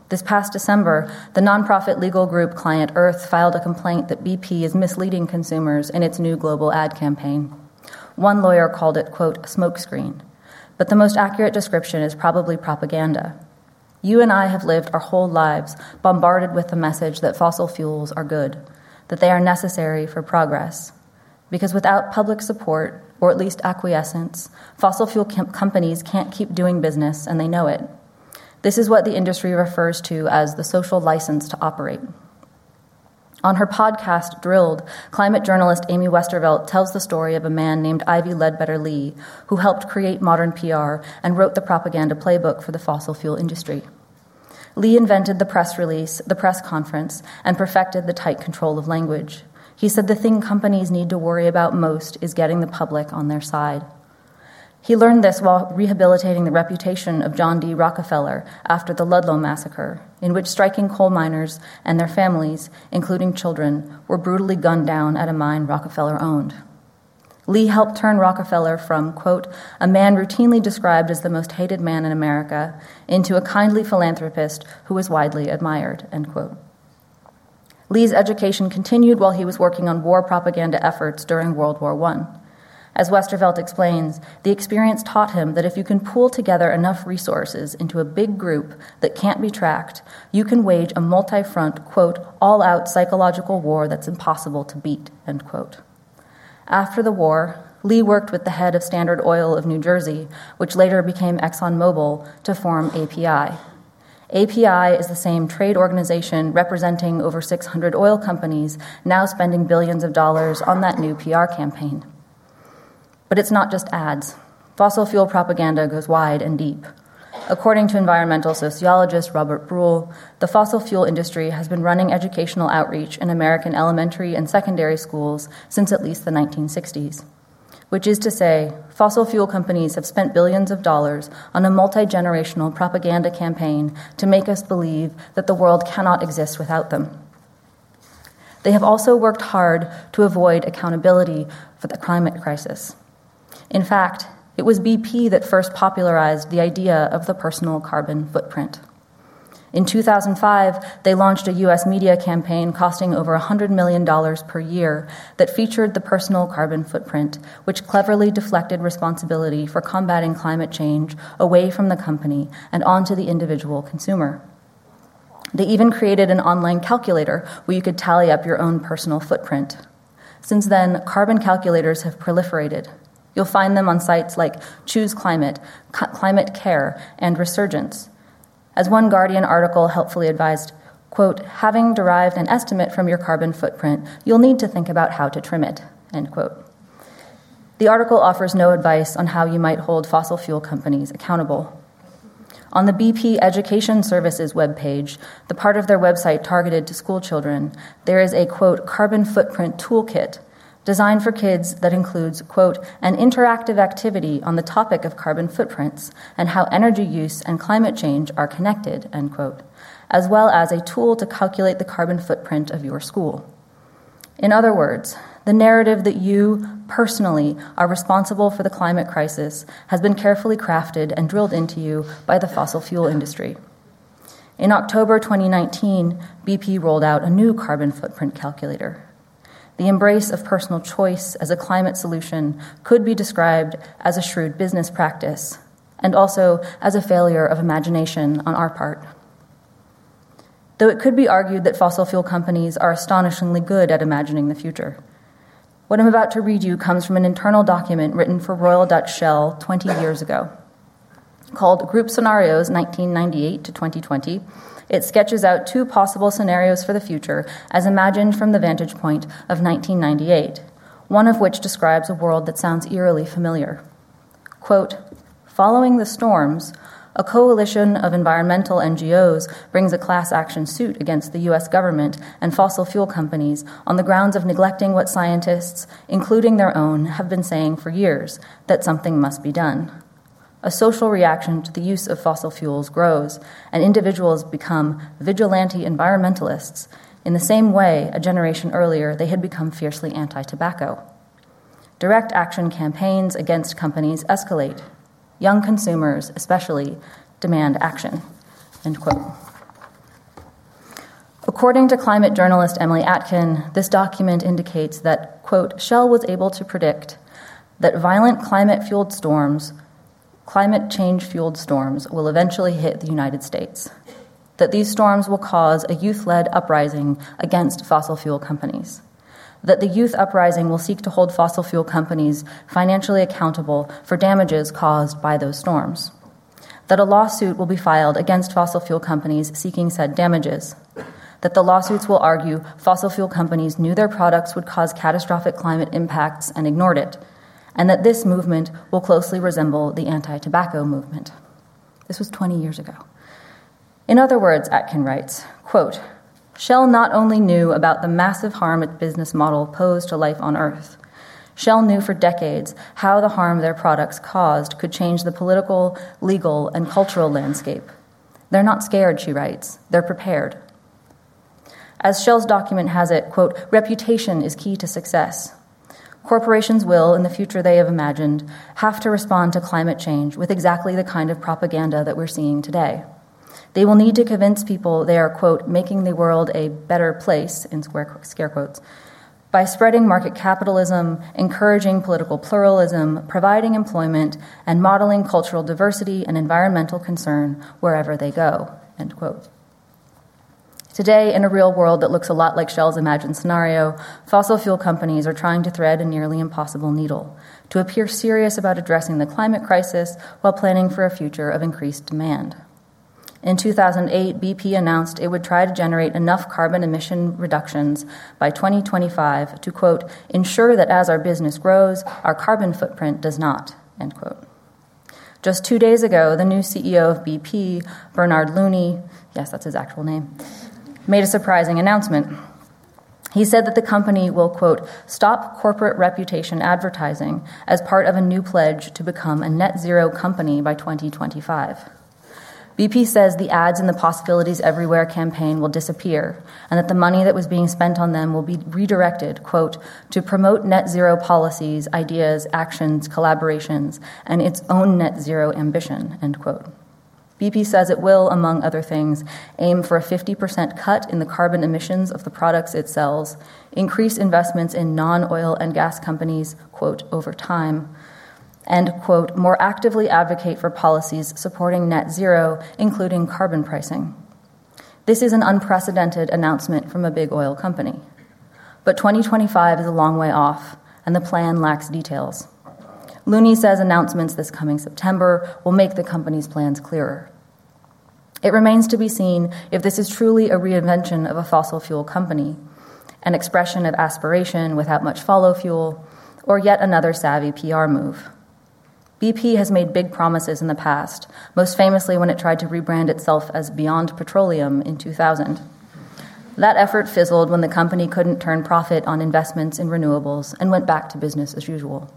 This past December, the nonprofit legal group Client Earth filed a complaint that BP is misleading consumers in its new global ad campaign. One lawyer called it, quote, smokescreen. But the most accurate description is probably propaganda. You and I have lived our whole lives bombarded with the message that fossil fuels are good, that they are necessary for progress. Because without public support, or at least acquiescence, fossil fuel com- companies can't keep doing business and they know it. This is what the industry refers to as the social license to operate. On her podcast, Drilled, climate journalist Amy Westervelt tells the story of a man named Ivy Ledbetter Lee, who helped create modern PR and wrote the propaganda playbook for the fossil fuel industry. Lee invented the press release, the press conference, and perfected the tight control of language. He said the thing companies need to worry about most is getting the public on their side. He learned this while rehabilitating the reputation of John D. Rockefeller after the Ludlow massacre, in which striking coal miners and their families, including children, were brutally gunned down at a mine Rockefeller owned. Lee helped turn Rockefeller from, quote, a man routinely described as the most hated man in America into a kindly philanthropist who was widely admired, end quote. Lee's education continued while he was working on war propaganda efforts during World War I. As Westervelt explains, the experience taught him that if you can pool together enough resources into a big group that can't be tracked, you can wage a multi front, quote, all out psychological war that's impossible to beat, end quote. After the war, Lee worked with the head of Standard Oil of New Jersey, which later became ExxonMobil, to form API. API is the same trade organization representing over 600 oil companies, now spending billions of dollars on that new PR campaign. But it's not just ads. Fossil fuel propaganda goes wide and deep. According to environmental sociologist Robert Brulle, the fossil fuel industry has been running educational outreach in American elementary and secondary schools since at least the 1960s. Which is to say, fossil fuel companies have spent billions of dollars on a multi generational propaganda campaign to make us believe that the world cannot exist without them. They have also worked hard to avoid accountability for the climate crisis. In fact, it was BP that first popularized the idea of the personal carbon footprint. In 2005, they launched a US media campaign costing over $100 million per year that featured the personal carbon footprint, which cleverly deflected responsibility for combating climate change away from the company and onto the individual consumer. They even created an online calculator where you could tally up your own personal footprint. Since then, carbon calculators have proliferated. You'll find them on sites like Choose Climate, Climate Care, and Resurgence. As one Guardian article helpfully advised, quote, having derived an estimate from your carbon footprint, you'll need to think about how to trim it, end quote. The article offers no advice on how you might hold fossil fuel companies accountable. On the BP Education Services webpage, the part of their website targeted to school children, there is a quote, carbon footprint toolkit designed for kids that includes, quote, an interactive activity on the topic of carbon footprints and how energy use and climate change are connected, end quote, as well as a tool to calculate the carbon footprint of your school. In other words, the narrative that you personally are responsible for the climate crisis has been carefully crafted and drilled into you by the fossil fuel industry. In October 2019, BP rolled out a new carbon footprint calculator. The embrace of personal choice as a climate solution could be described as a shrewd business practice, and also as a failure of imagination on our part. Though it could be argued that fossil fuel companies are astonishingly good at imagining the future. What I'm about to read you comes from an internal document written for Royal Dutch Shell 20 years ago. Called Group Scenarios 1998 to 2020, it sketches out two possible scenarios for the future as imagined from the vantage point of 1998, one of which describes a world that sounds eerily familiar. Quote, Following the storms, a coalition of environmental NGOs brings a class action suit against the US government and fossil fuel companies on the grounds of neglecting what scientists, including their own, have been saying for years that something must be done a social reaction to the use of fossil fuels grows, and individuals become vigilante environmentalists in the same way a generation earlier they had become fiercely anti tobacco. Direct action campaigns against companies escalate. Young consumers, especially, demand action. End quote. According to climate journalist Emily Atkin, this document indicates that, quote, Shell was able to predict that violent climate fueled storms climate change fueled storms will eventually hit the United States, that these storms will cause a youth led uprising against fossil fuel companies. that the youth uprising will seek to hold fossil fuel companies financially accountable for damages caused by those storms, that a lawsuit will be filed against fossil fuel companies seeking said damages, that the lawsuits will argue fossil fuel companies knew their products would cause catastrophic climate impacts and ignored it, and that this movement will closely resemble the anti tobacco movement. This was 20 years ago. In other words, Atkin writes, quote, Shell not only knew about the massive harm its business model posed to life on Earth, Shell knew for decades how the harm their products caused could change the political, legal, and cultural landscape. They're not scared, she writes, they're prepared. As Shell's document has it, quote, reputation is key to success. Corporations will, in the future they have imagined, have to respond to climate change with exactly the kind of propaganda that we're seeing today. They will need to convince people they are, quote, making the world a better place, in square, scare quotes, by spreading market capitalism, encouraging political pluralism, providing employment, and modeling cultural diversity and environmental concern wherever they go, end quote. Today, in a real world that looks a lot like Shell's imagined scenario, fossil fuel companies are trying to thread a nearly impossible needle to appear serious about addressing the climate crisis while planning for a future of increased demand. In 2008, BP announced it would try to generate enough carbon emission reductions by 2025 to, quote, ensure that as our business grows, our carbon footprint does not, end quote. Just two days ago, the new CEO of BP, Bernard Looney, yes, that's his actual name, made a surprising announcement. He said that the company will, quote, stop corporate reputation advertising as part of a new pledge to become a net zero company by 2025. BP says the ads in the Possibilities Everywhere campaign will disappear, and that the money that was being spent on them will be redirected, quote, to promote net zero policies, ideas, actions, collaborations, and its own net zero ambition, end quote. BP says it will, among other things, aim for a 50% cut in the carbon emissions of the products it sells, increase investments in non oil and gas companies, quote, over time, and, quote, more actively advocate for policies supporting net zero, including carbon pricing. This is an unprecedented announcement from a big oil company. But 2025 is a long way off, and the plan lacks details. Looney says announcements this coming September will make the company's plans clearer. It remains to be seen if this is truly a reinvention of a fossil fuel company, an expression of aspiration without much follow fuel, or yet another savvy PR move. BP has made big promises in the past, most famously when it tried to rebrand itself as Beyond Petroleum in 2000. That effort fizzled when the company couldn't turn profit on investments in renewables and went back to business as usual.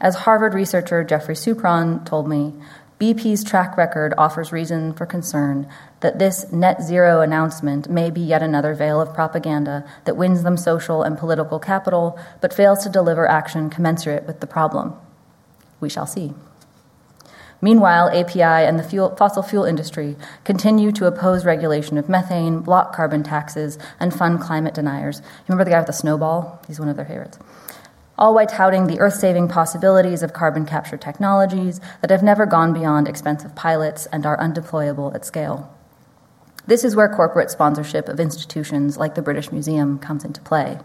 As Harvard researcher Geoffrey Supran told me, BP's track record offers reason for concern that this net zero announcement may be yet another veil of propaganda that wins them social and political capital but fails to deliver action commensurate with the problem. We shall see. Meanwhile, API and the fuel, fossil fuel industry continue to oppose regulation of methane, block carbon taxes, and fund climate deniers. You remember the guy with the snowball? He's one of their favorites. All while touting the earth saving possibilities of carbon capture technologies that have never gone beyond expensive pilots and are undeployable at scale. This is where corporate sponsorship of institutions like the British Museum comes into play.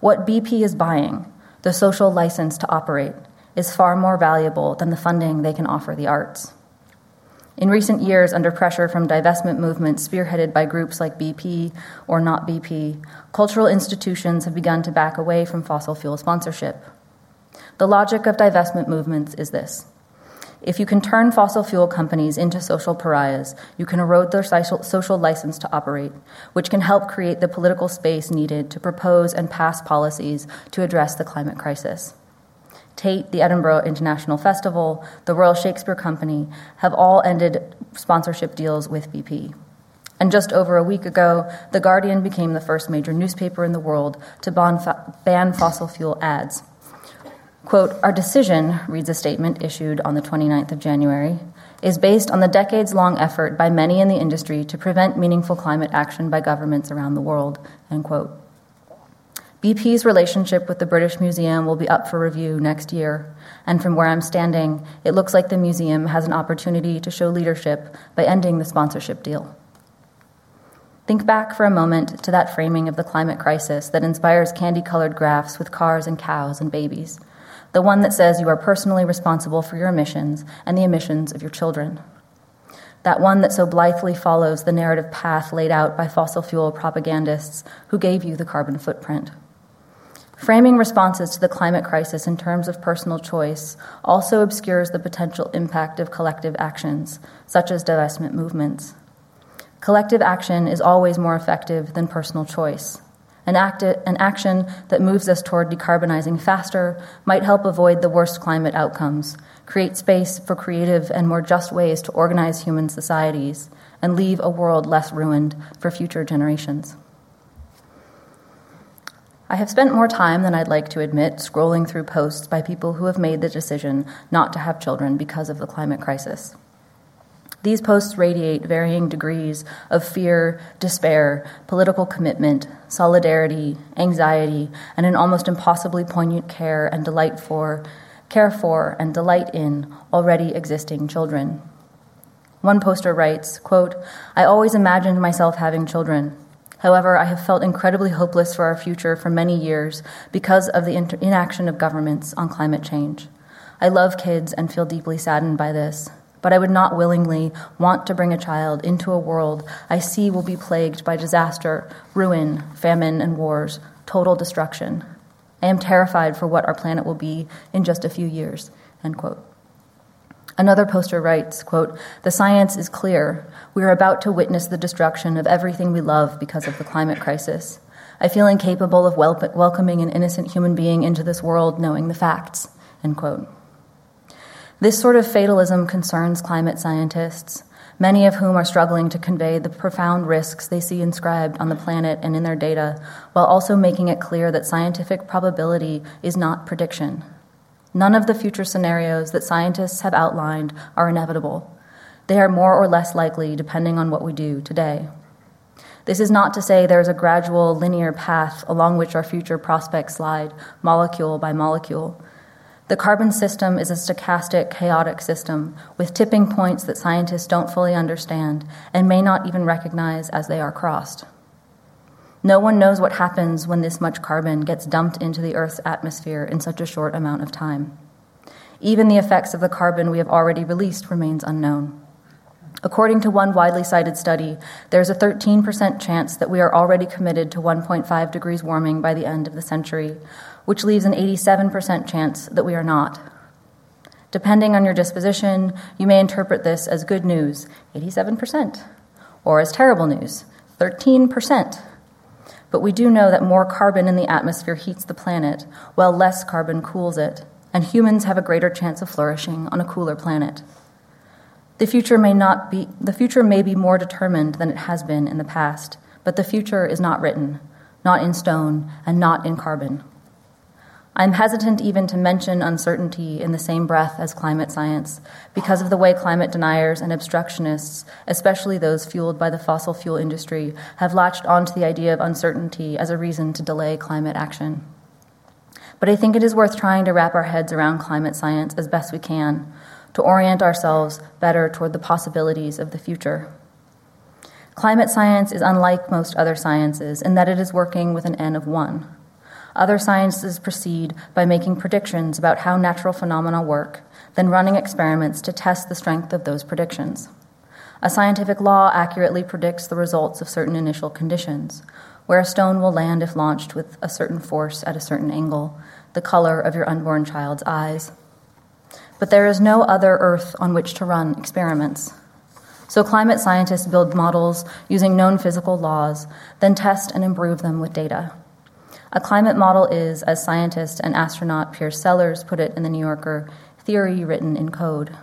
What BP is buying, the social license to operate, is far more valuable than the funding they can offer the arts. In recent years, under pressure from divestment movements spearheaded by groups like BP or Not BP, cultural institutions have begun to back away from fossil fuel sponsorship. The logic of divestment movements is this if you can turn fossil fuel companies into social pariahs, you can erode their social license to operate, which can help create the political space needed to propose and pass policies to address the climate crisis. Tate, the Edinburgh International Festival, the Royal Shakespeare Company have all ended sponsorship deals with BP. And just over a week ago, The Guardian became the first major newspaper in the world to ban fossil fuel ads. Quote, Our decision, reads a statement issued on the 29th of January, is based on the decades long effort by many in the industry to prevent meaningful climate action by governments around the world, end quote. BP's relationship with the British Museum will be up for review next year, and from where I'm standing, it looks like the museum has an opportunity to show leadership by ending the sponsorship deal. Think back for a moment to that framing of the climate crisis that inspires candy colored graphs with cars and cows and babies. The one that says you are personally responsible for your emissions and the emissions of your children. That one that so blithely follows the narrative path laid out by fossil fuel propagandists who gave you the carbon footprint. Framing responses to the climate crisis in terms of personal choice also obscures the potential impact of collective actions, such as divestment movements. Collective action is always more effective than personal choice. An, act, an action that moves us toward decarbonizing faster might help avoid the worst climate outcomes, create space for creative and more just ways to organize human societies, and leave a world less ruined for future generations. I have spent more time than I'd like to admit scrolling through posts by people who have made the decision not to have children because of the climate crisis. These posts radiate varying degrees of fear, despair, political commitment, solidarity, anxiety, and an almost impossibly poignant care and delight for, care for, and delight in already existing children. One poster writes, quote, I always imagined myself having children. However, I have felt incredibly hopeless for our future for many years because of the inaction of governments on climate change. I love kids and feel deeply saddened by this but I would not willingly want to bring a child into a world I see will be plagued by disaster, ruin, famine, and wars, total destruction. I am terrified for what our planet will be in just a few years. End quote. Another poster writes, quote, The science is clear. We are about to witness the destruction of everything we love because of the climate crisis. I feel incapable of wel- welcoming an innocent human being into this world knowing the facts. End quote. This sort of fatalism concerns climate scientists, many of whom are struggling to convey the profound risks they see inscribed on the planet and in their data, while also making it clear that scientific probability is not prediction. None of the future scenarios that scientists have outlined are inevitable. They are more or less likely depending on what we do today. This is not to say there is a gradual linear path along which our future prospects slide, molecule by molecule. The carbon system is a stochastic, chaotic system with tipping points that scientists don't fully understand and may not even recognize as they are crossed. No one knows what happens when this much carbon gets dumped into the Earth's atmosphere in such a short amount of time. Even the effects of the carbon we have already released remains unknown. According to one widely cited study, there's a 13% chance that we are already committed to 1.5 degrees warming by the end of the century, which leaves an 87% chance that we are not. Depending on your disposition, you may interpret this as good news, 87%, or as terrible news, 13%. But we do know that more carbon in the atmosphere heats the planet, while less carbon cools it, and humans have a greater chance of flourishing on a cooler planet. The future may not be the future may be more determined than it has been in the past, but the future is not written, not in stone, and not in carbon. I'm hesitant even to mention uncertainty in the same breath as climate science because of the way climate deniers and obstructionists, especially those fueled by the fossil fuel industry, have latched onto the idea of uncertainty as a reason to delay climate action. But I think it is worth trying to wrap our heads around climate science as best we can to orient ourselves better toward the possibilities of the future. Climate science is unlike most other sciences in that it is working with an N of one. Other sciences proceed by making predictions about how natural phenomena work, then running experiments to test the strength of those predictions. A scientific law accurately predicts the results of certain initial conditions, where a stone will land if launched with a certain force at a certain angle, the color of your unborn child's eyes, but there is no other Earth on which to run experiments. So climate scientists build models using known physical laws, then test and improve them with data. A climate model is, as scientist and astronaut Piers Sellers put it in The New Yorker, theory written in code.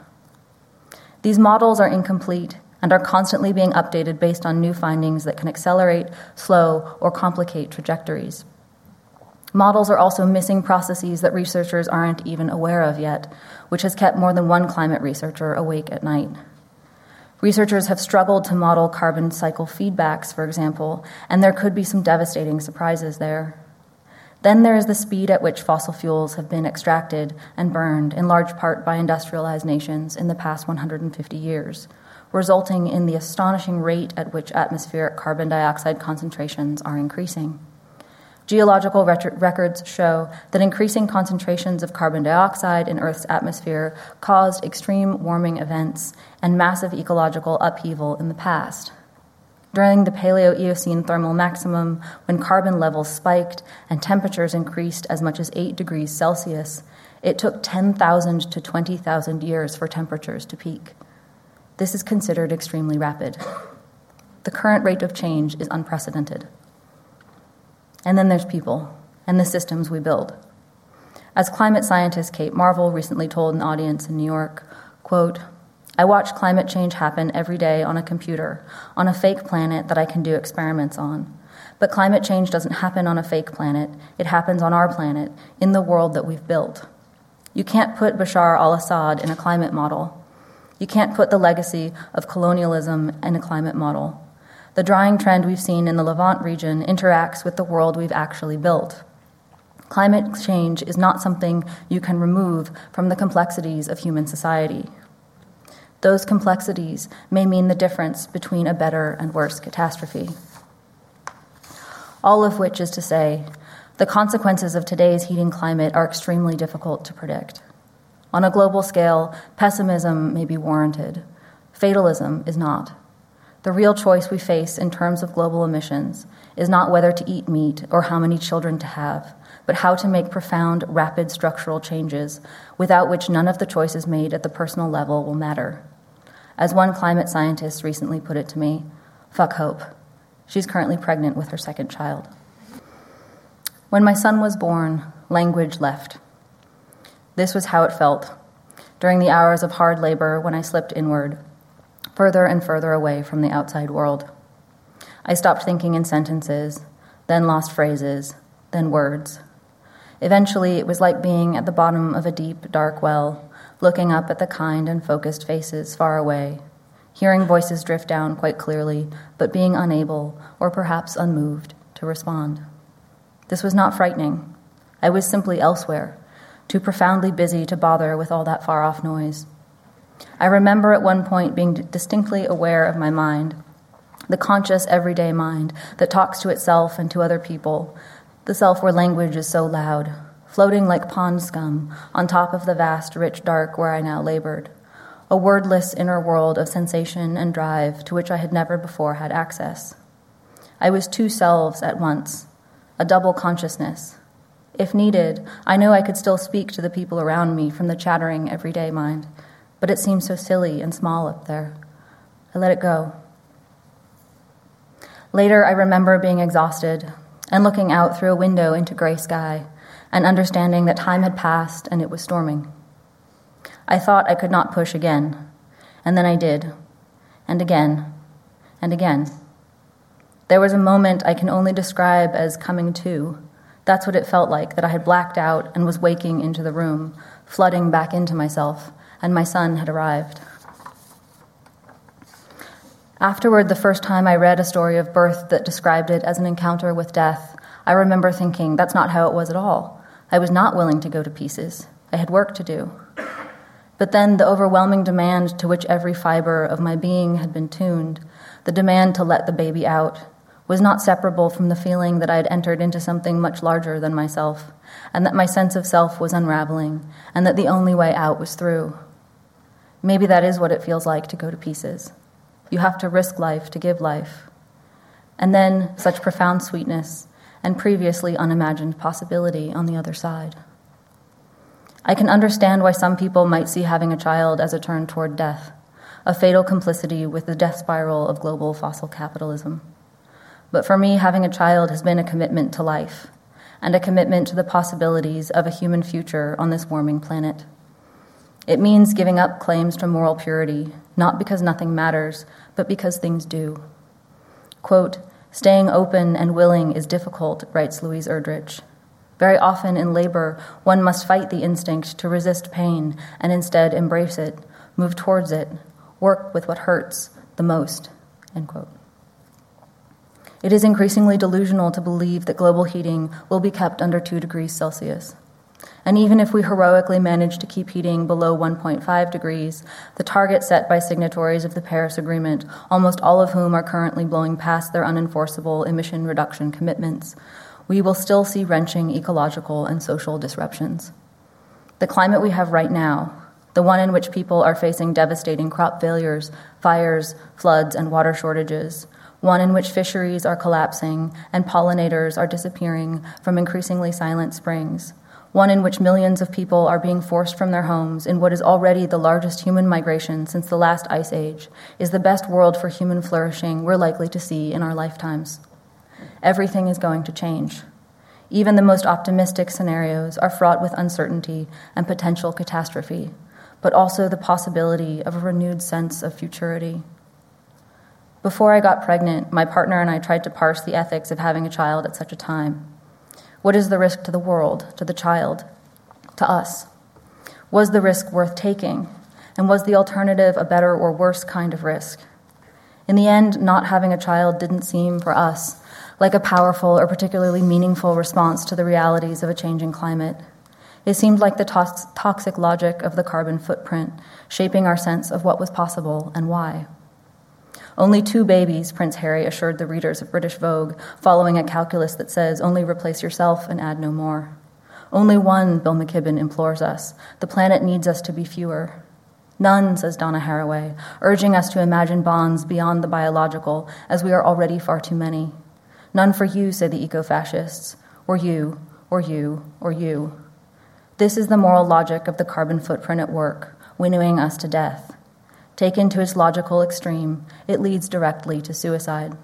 These models are incomplete and are constantly being updated based on new findings that can accelerate, slow, or complicate trajectories. Models are also missing processes that researchers aren't even aware of yet, which has kept more than one climate researcher awake at night. Researchers have struggled to model carbon cycle feedbacks, for example, and there could be some devastating surprises there. Then there is the speed at which fossil fuels have been extracted and burned, in large part by industrialized nations, in the past 150 years, resulting in the astonishing rate at which atmospheric carbon dioxide concentrations are increasing. Geological records show that increasing concentrations of carbon dioxide in Earth's atmosphere caused extreme warming events and massive ecological upheaval in the past. During the Paleocene Eocene thermal maximum, when carbon levels spiked and temperatures increased as much as 8 degrees Celsius, it took 10,000 to 20,000 years for temperatures to peak. This is considered extremely rapid. The current rate of change is unprecedented. And then there's people and the systems we build. As climate scientist Kate Marvel recently told an audience in New York, quote, I watch climate change happen every day on a computer, on a fake planet that I can do experiments on. But climate change doesn't happen on a fake planet, it happens on our planet, in the world that we've built. You can't put Bashar al Assad in a climate model. You can't put the legacy of colonialism in a climate model. The drying trend we've seen in the Levant region interacts with the world we've actually built. Climate change is not something you can remove from the complexities of human society. Those complexities may mean the difference between a better and worse catastrophe. All of which is to say, the consequences of today's heating climate are extremely difficult to predict. On a global scale, pessimism may be warranted, fatalism is not. The real choice we face in terms of global emissions is not whether to eat meat or how many children to have, but how to make profound, rapid structural changes without which none of the choices made at the personal level will matter. As one climate scientist recently put it to me, fuck hope. She's currently pregnant with her second child. When my son was born, language left. This was how it felt during the hours of hard labor when I slipped inward, further and further away from the outside world. I stopped thinking in sentences, then lost phrases, then words. Eventually, it was like being at the bottom of a deep, dark well, looking up at the kind and focused faces far away, hearing voices drift down quite clearly, but being unable, or perhaps unmoved, to respond. This was not frightening. I was simply elsewhere, too profoundly busy to bother with all that far off noise. I remember at one point being distinctly aware of my mind, the conscious, everyday mind that talks to itself and to other people, the self where language is so loud, floating like pond scum on top of the vast, rich dark where I now labored, a wordless inner world of sensation and drive to which I had never before had access. I was two selves at once, a double consciousness. If needed, I knew I could still speak to the people around me from the chattering everyday mind, but it seemed so silly and small up there. I let it go. Later, I remember being exhausted and looking out through a window into gray sky and understanding that time had passed and it was storming. I thought I could not push again, and then I did, and again, and again. There was a moment I can only describe as coming to. That's what it felt like, that I had blacked out and was waking into the room, flooding back into myself, and my son had arrived. Afterward, the first time I read a story of birth that described it as an encounter with death, I remember thinking, that's not how it was at all. I was not willing to go to pieces. I had work to do. But then the overwhelming demand to which every fiber of my being had been tuned, the demand to let the baby out, was not separable from the feeling that I had entered into something much larger than myself, and that my sense of self was unraveling, and that the only way out was through. Maybe that is what it feels like to go to pieces. You have to risk life to give life. And then such profound sweetness and previously unimagined possibility on the other side. I can understand why some people might see having a child as a turn toward death, a fatal complicity with the death spiral of global fossil capitalism. But for me, having a child has been a commitment to life and a commitment to the possibilities of a human future on this warming planet. It means giving up claims to moral purity, not because nothing matters, but because things do. Quote, Staying open and willing is difficult, writes Louise Erdrich. Very often in labor, one must fight the instinct to resist pain and instead embrace it, move towards it, work with what hurts the most. It is increasingly delusional to believe that global heating will be kept under 2 degrees Celsius. And even if we heroically manage to keep heating below 1.5 degrees, the target set by signatories of the Paris Agreement, almost all of whom are currently blowing past their unenforceable emission reduction commitments, we will still see wrenching ecological and social disruptions. The climate we have right now, the one in which people are facing devastating crop failures, fires, floods, and water shortages, one in which fisheries are collapsing and pollinators are disappearing from increasingly silent springs, one in which millions of people are being forced from their homes in what is already the largest human migration since the last ice age, is the best world for human flourishing we're likely to see in our lifetimes. Everything is going to change. Even the most optimistic scenarios are fraught with uncertainty and potential catastrophe, but also the possibility of a renewed sense of futurity. Before I got pregnant, my partner and I tried to parse the ethics of having a child at such a time. What is the risk to the world, to the child, to us? Was the risk worth taking? And was the alternative a better or worse kind of risk? In the end, not having a child didn't seem for us like a powerful or particularly meaningful response to the realities of a changing climate. It seemed like the to- toxic logic of the carbon footprint, shaping our sense of what was possible and why. Only two babies, Prince Harry assured the readers of British Vogue, following a calculus that says only replace yourself and add no more. Only one, Bill McKibben implores us. The planet needs us to be fewer. None, says Donna Haraway, urging us to imagine bonds beyond the biological, as we are already far too many. None for you, say the eco fascists, or you, or you, or you. This is the moral logic of the carbon footprint at work, winnowing us to death. Taken to its logical extreme, it leads directly to suicide.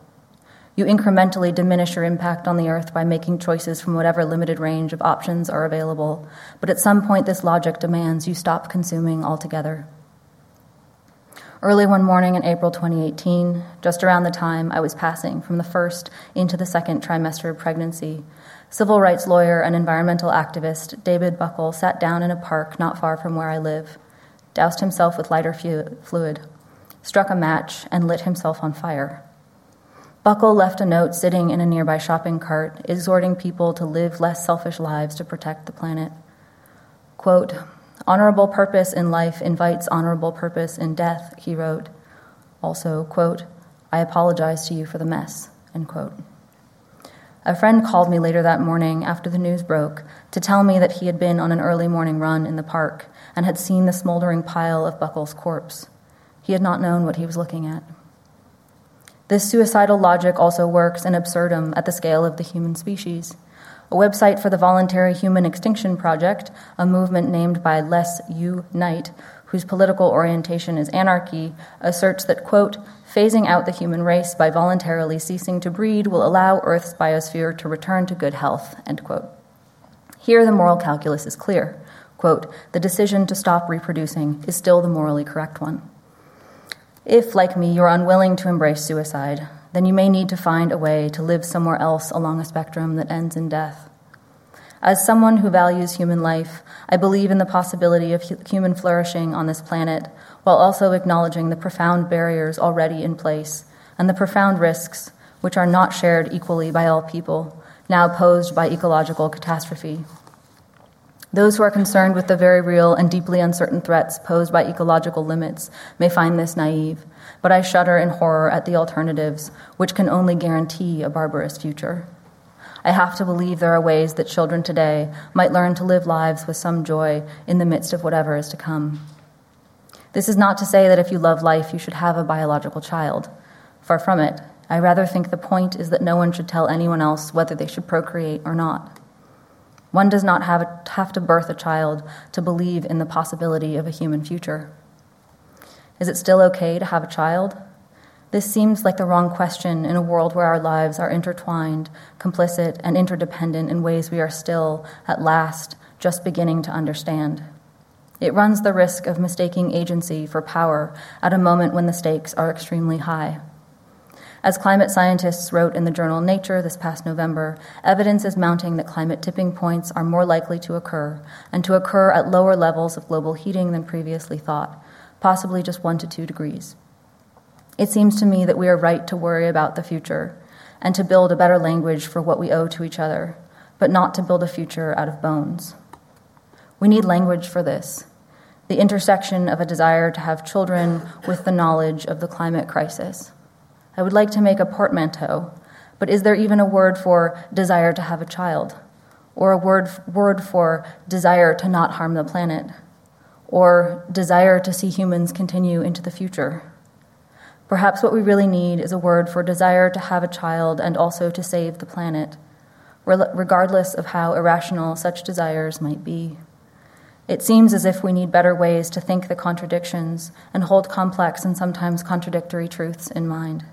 You incrementally diminish your impact on the earth by making choices from whatever limited range of options are available, but at some point, this logic demands you stop consuming altogether. Early one morning in April 2018, just around the time I was passing from the first into the second trimester of pregnancy, civil rights lawyer and environmental activist David Buckel sat down in a park not far from where I live doused himself with lighter fluid, struck a match, and lit himself on fire. Buckel left a note sitting in a nearby shopping cart, exhorting people to live less selfish lives to protect the planet. Quote, Honorable purpose in life invites honorable purpose in death, he wrote. Also, quote, I apologize to you for the mess, end quote. A friend called me later that morning after the news broke to tell me that he had been on an early morning run in the park and had seen the smoldering pile of Buckel's corpse. He had not known what he was looking at. This suicidal logic also works in absurdum at the scale of the human species. A website for the Voluntary Human Extinction Project, a movement named by Les U. Knight, whose political orientation is anarchy, asserts that, quote, phasing out the human race by voluntarily ceasing to breed will allow Earth's biosphere to return to good health, end quote. Here, the moral calculus is clear. Quote, the decision to stop reproducing is still the morally correct one. If, like me, you're unwilling to embrace suicide, then you may need to find a way to live somewhere else along a spectrum that ends in death. As someone who values human life, I believe in the possibility of human flourishing on this planet while also acknowledging the profound barriers already in place and the profound risks, which are not shared equally by all people, now posed by ecological catastrophe. Those who are concerned with the very real and deeply uncertain threats posed by ecological limits may find this naive, but I shudder in horror at the alternatives, which can only guarantee a barbarous future. I have to believe there are ways that children today might learn to live lives with some joy in the midst of whatever is to come. This is not to say that if you love life, you should have a biological child. Far from it. I rather think the point is that no one should tell anyone else whether they should procreate or not. One does not have, have to birth a child to believe in the possibility of a human future. Is it still okay to have a child? This seems like the wrong question in a world where our lives are intertwined, complicit, and interdependent in ways we are still, at last, just beginning to understand. It runs the risk of mistaking agency for power at a moment when the stakes are extremely high. As climate scientists wrote in the journal Nature this past November, evidence is mounting that climate tipping points are more likely to occur, and to occur at lower levels of global heating than previously thought, possibly just one to two degrees. It seems to me that we are right to worry about the future, and to build a better language for what we owe to each other, but not to build a future out of bones. We need language for this the intersection of a desire to have children with the knowledge of the climate crisis. I would like to make a portmanteau, but is there even a word for desire to have a child? Or a word, word for desire to not harm the planet? Or desire to see humans continue into the future? Perhaps what we really need is a word for desire to have a child and also to save the planet, regardless of how irrational such desires might be. It seems as if we need better ways to think the contradictions and hold complex and sometimes contradictory truths in mind.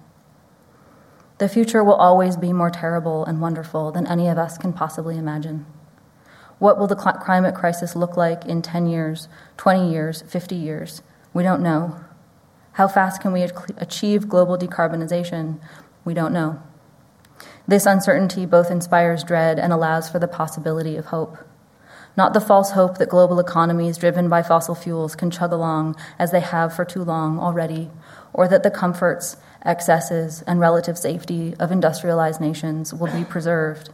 The future will always be more terrible and wonderful than any of us can possibly imagine. What will the climate crisis look like in 10 years, 20 years, 50 years? We don't know. How fast can we achieve global decarbonization? We don't know. This uncertainty both inspires dread and allows for the possibility of hope not the false hope that global economies driven by fossil fuels can chug along as they have for too long already, or that the comforts, excesses, and relative safety of industrialized nations will be preserved,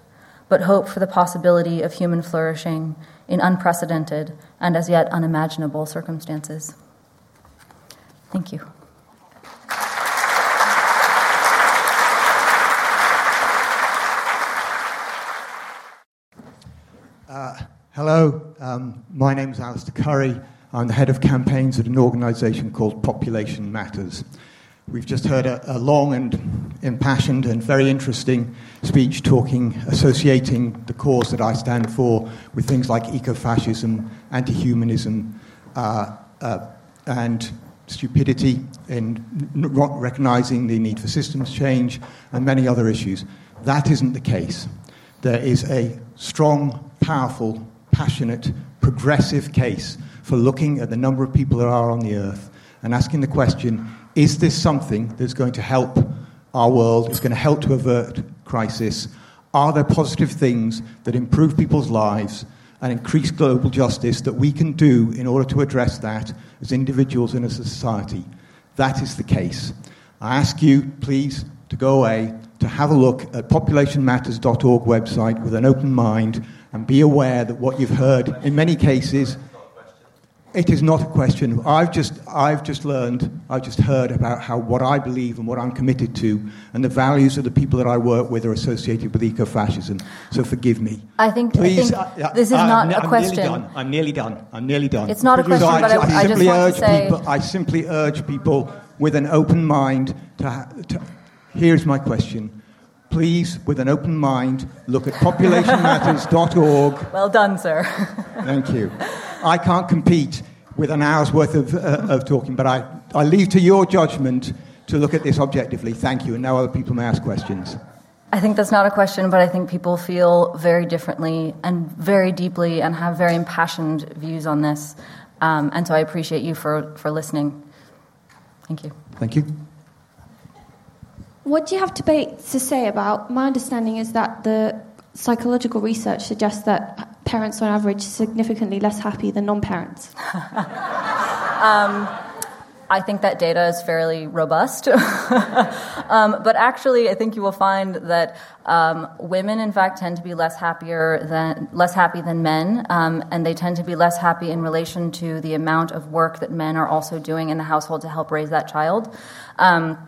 but hope for the possibility of human flourishing in unprecedented and as yet unimaginable circumstances. Thank you. Hello, um, my name is Alistair Currie. I'm the head of campaigns at an organisation called Population Matters. We've just heard a, a, long and impassioned and very interesting speech talking, associating the cause that I stand for with things like ecofascism, anti humanism, uh, uh, and stupidity in not recognizing the need for systems change and many other issues. That isn't the case. There is a strong, powerful passionate, progressive case for looking at the number of people there are on the earth and asking the question is this something that's going to help our world, is going to help to avert crisis? Are there positive things that improve people's lives and increase global justice that we can do in order to address that as individuals and as a society? That is the case. I ask you, please, to go away, to have a look at populationmatters.org website with an open mind and be aware that what you've heard in many cases it is not a question. I've just, I've just learned, I've just heard about how what I believe and what I'm committed to and the values of the people that I work with are associated with eco fascism. So forgive me. I think, Please, I think this is I, not I'm, a question. Nearly done. I'm nearly done. I'm nearly done. It's not a question, so but I, I, I simply urge say... people, I simply urge people with an open mind to, to here's my question please, with an open mind, look at populationmatters.org. (laughs) Well done, sir. Thank you. I can't compete with an hour's worth of, uh, of talking, but I, I leave to your judgment to look at this objectively. Thank you. And now other people may ask questions. I think that's not a question, but I think people feel very differently and very deeply and have very impassioned views on this. Um, and so I appreciate you for, for listening. Thank you. Thank you. What do you have to, be, to say about? My understanding is that the psychological research suggests that parents, on average, are significantly less happy than non-parents. (laughs) um, I think that data is fairly robust. (laughs) um, but actually, I think you will find that um, women, in fact, tend to be less happier than less happy than men, um, and they tend to be less happy in relation to the amount of work that men are also doing in the household to help raise that child. Um,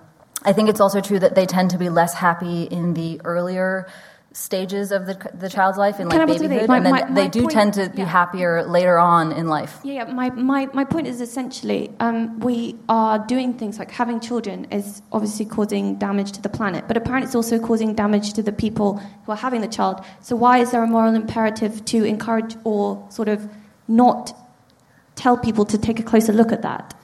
I think it's also true that they tend to be less happy in the earlier stages of the, the child's life in like babyhood, my, and then my, they do point, tend to be yeah. happier later on in life. Yeah, yeah. My, my, my point is essentially um, we are doing things like having children is obviously causing damage to the planet, but apparently it's also causing damage to the people who are having the child. So why is there a moral imperative to encourage or sort of not tell people to take a closer look at that?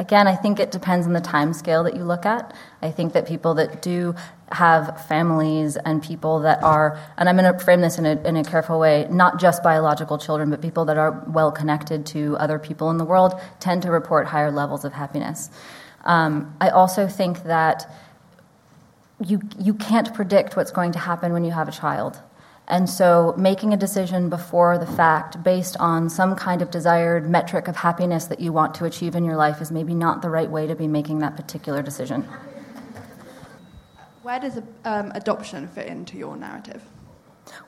Again, I think it depends on the time scale that you look at. I think that people that do have families and people that are, and I'm going to frame this in a, in a careful way, not just biological children, but people that are well connected to other people in the world, tend to report higher levels of happiness. Um, I also think that you, you can't predict what's going to happen when you have a child. And so making a decision before the fact based on some kind of desired metric of happiness that you want to achieve in your life is maybe not the right way to be making that particular decision. Where does um, adoption fit into your narrative?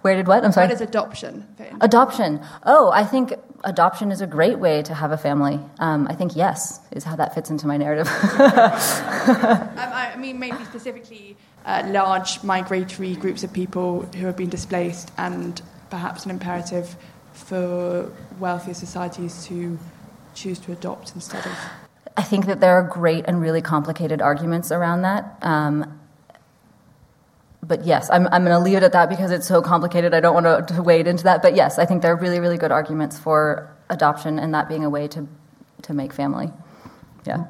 Where did what? I'm sorry. Where does adoption fit in? Adoption. Oh, I think adoption is a great way to have a family. Um, I think yes is how that fits into my narrative. (laughs) um, I mean, maybe specifically uh, large migratory groups of people who have been displaced, and perhaps an imperative for wealthier societies to choose to adopt instead of. I think that there are great and really complicated arguments around that. Um, but yes, I'm, I'm going to leave it at that because it's so complicated. I don't want to, wade into that. But yes, I think there are really, really good arguments for adoption and that being a way to, to make family. Yeah.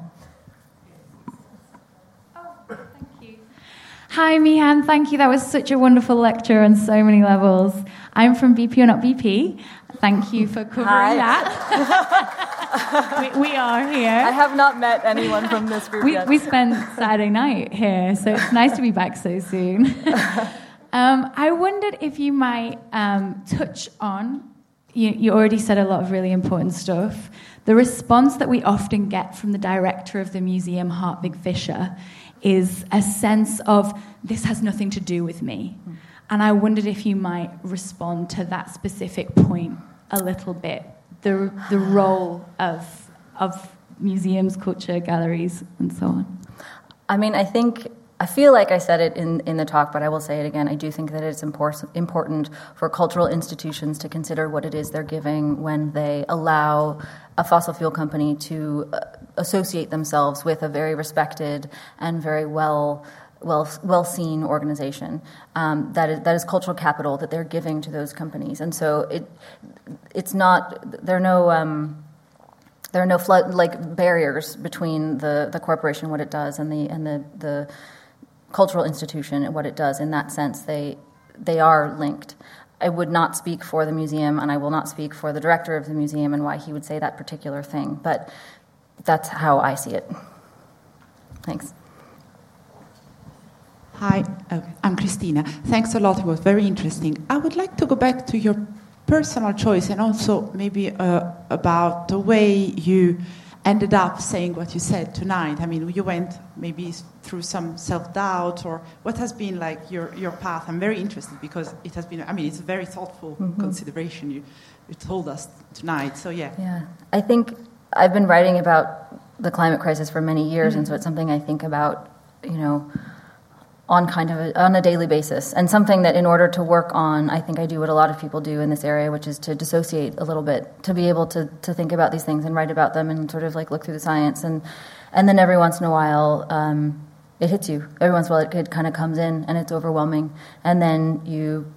Oh, thank you. Hi, Meehan. Thank you. That was such a wonderful lecture on so many levels. I'm from BP or Not BP. Thank you for covering Hi. that. (laughs) we, we, are here. I have not met anyone from this group we, yet. We spent Saturday night here, so it's nice to be back so soon. (laughs) um, I wondered if you might um, touch on, you, you already said a lot of really important stuff, the response that we often get from the director of the museum, Hartwig Fischer, is a sense of this has nothing to do with me. Mm. And I wondered if you might respond to that specific point a little bit the, the role of, of museums, culture, galleries, and so on. I mean, I think I feel like I said it in, in the talk, but I will say it again. I do think that it's important, for cultural institutions to consider what it is they're giving when they allow a fossil fuel company to uh, associate themselves with a very respected and very well well well seen organization um, that is that is cultural capital that they're giving to those companies, and so it it's not there are no. Um, there are no flood like barriers between the, the corporation, what it does, and the and the, the cultural institution and what it does. In that sense, they they are linked. I would not speak for the museum, and I will not speak for the director of the museum and why he would say that particular thing. But that's how I see it. Thanks. Hi, uh, I'm Christina. Thanks a lot. It was very interesting. I would like to go back to your personal choice and also maybe uh, about the way you ended up saying what you said tonight. I mean, you went maybe through some self doubt, or what has been like your, your path? I'm very interested because it has been, I mean, it's a very thoughtful mm-hmm. consideration you, you told us tonight. So, yeah. Yeah. I think I've been writing about the climate crisis for many years, mm-hmm. and so it's something I think about, you know on kind of a, on a daily basis. And something that in order to work on i think i do what a lot of people do in this area which is to dissociate a little bit to be able to, to think about these things and write about them and sort of like look through the science. And and then every once in a while um, it hits you. Every once in a while it, it kind of comes in and it's overwhelming. And then you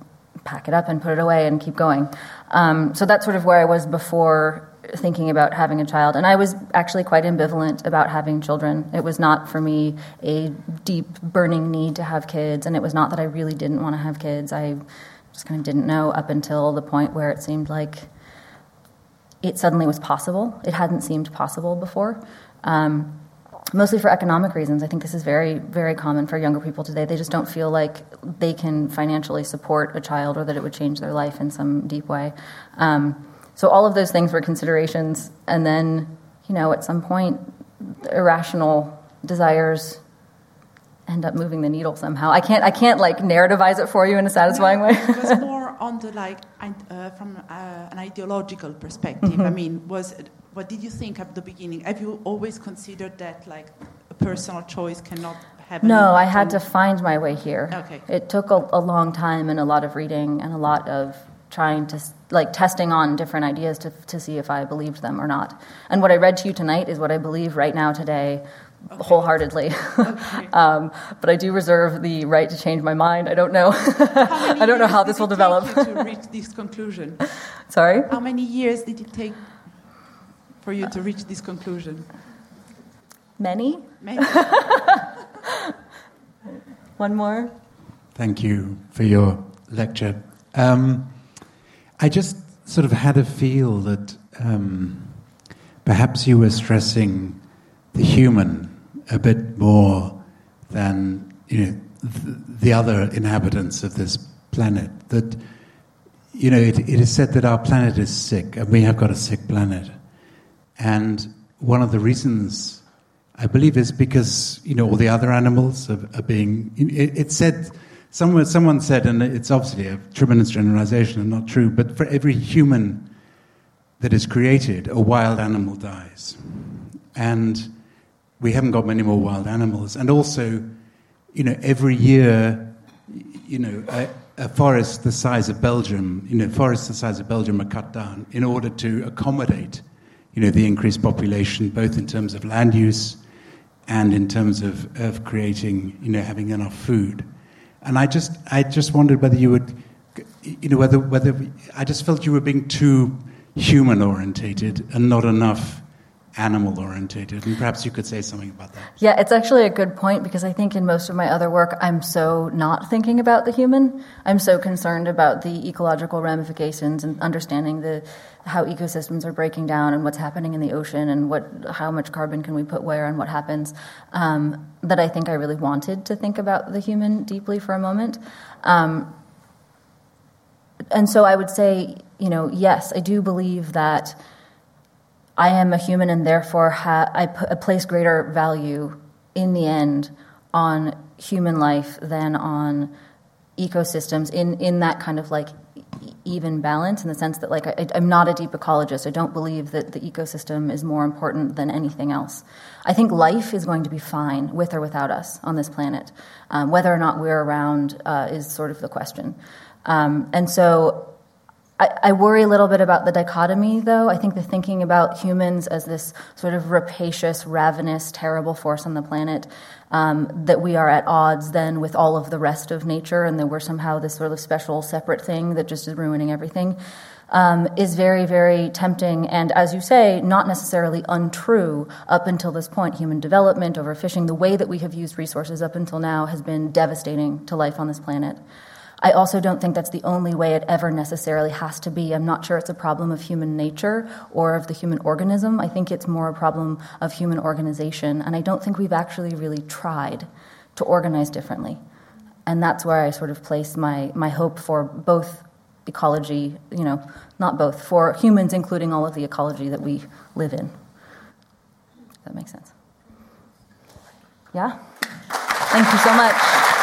pack it up and put it away and keep going. Um, so that's sort of where i was before thinking about having a child. And I was actually quite ambivalent about having children. It was not for me a deep, burning need to have kids, and it was not that I really didn't want to have kids. I just kind of didn't know up until the point where it seemed like it suddenly was possible. It hadn't seemed possible before. Um, mostly for economic reasons. I think this is very, very common for younger people today. They just don't feel like they can financially support a child or that it would change their life in some deep way. Um, so all of those things were considerations, and then you know at some point, irrational desires end up moving the needle somehow. I can't I can't like narrativize it for you in a satisfying no, way. it was (laughs) more on the like uh, from uh, an ideological perspective. Mm-hmm. I mean, was what did you think at the beginning? Have you always considered that like a personal choice cannot have? No, I had to find my way here. Okay. It took a, a long time and a lot of reading and a lot of trying to like testing on different ideas to, to see if I believed them or not. And what I read to you tonight is what I believe right now today okay. wholeheartedly. Okay. (laughs) um, but I do reserve the right to change my mind. I don't know. (laughs) I don't know how this will develop. to reach this conclusion? (laughs) Sorry. How many years did it take for you to reach this conclusion? Many. Many. One more. Thank you for your lecture. Um, I just sort of had a feel that um, perhaps you were stressing the human a bit more than you know th- the other inhabitants of this planet. That you know it, it is said that our planet is sick, and we have got a sick planet. And one of the reasons I believe is because you know all the other animals are, are being. It, it, said someone someone said, and it's obviously a tremendous generalization and not true, but for every human that is created, a wild animal dies, and we haven't got many more wild animals, and also, you know, every year, you know. A, a forest the size of Belgium, you know, forests the size of Belgium are cut down in order to accommodate, you know, the increased population, both in terms of land use and in terms of, of creating, you know, having enough food. And I just, I just wondered whether you would, you know, whether, whether I just felt you were being too human orientated and not enough animal orientated. And perhaps you could say something about that. Yeah, it's actually a good point because I think in most of my other work, I'm so not thinking about the human. I'm so concerned about the ecological ramifications and understanding the how ecosystems are breaking down and what's happening in the ocean and what how much carbon can we put where and what happens um, that I think I really wanted to think about the human deeply for a moment. Um, and so I would say, you know, yes, I do believe that I am a human and therefore ha- place greater value in the end on human life than on ecosystems in, in that kind of like even balance in the sense that like I, am not a deep ecologist. I don't believe that the ecosystem is more important than anything else. I think life is going to be fine with or without us on this planet. Um, whether or not we're around uh, is sort of the question. Um, and so I, I, worry a little bit about the dichotomy, though. I think the thinking about humans as this sort of rapacious, ravenous, terrible force on the planet, um, that we are at odds then with all of the rest of nature, and that we're somehow this sort of special, separate thing that just is ruining everything, um, is very, very tempting. And as you say, not necessarily untrue up until this point. Human development, overfishing, the way that we have used resources up until now has been devastating to life on this planet. I also don't think that's the only way it ever necessarily has to be. I'm not sure it's a problem of human nature or of the human organism. I think it's more a problem of human organization. And I don't think we've actually really tried to organize differently. And that's where I sort of place my, my hope for both ecology, you know, not both, for humans, including all of the ecology that we live in. If that makes sense. Yeah? Thank you so much.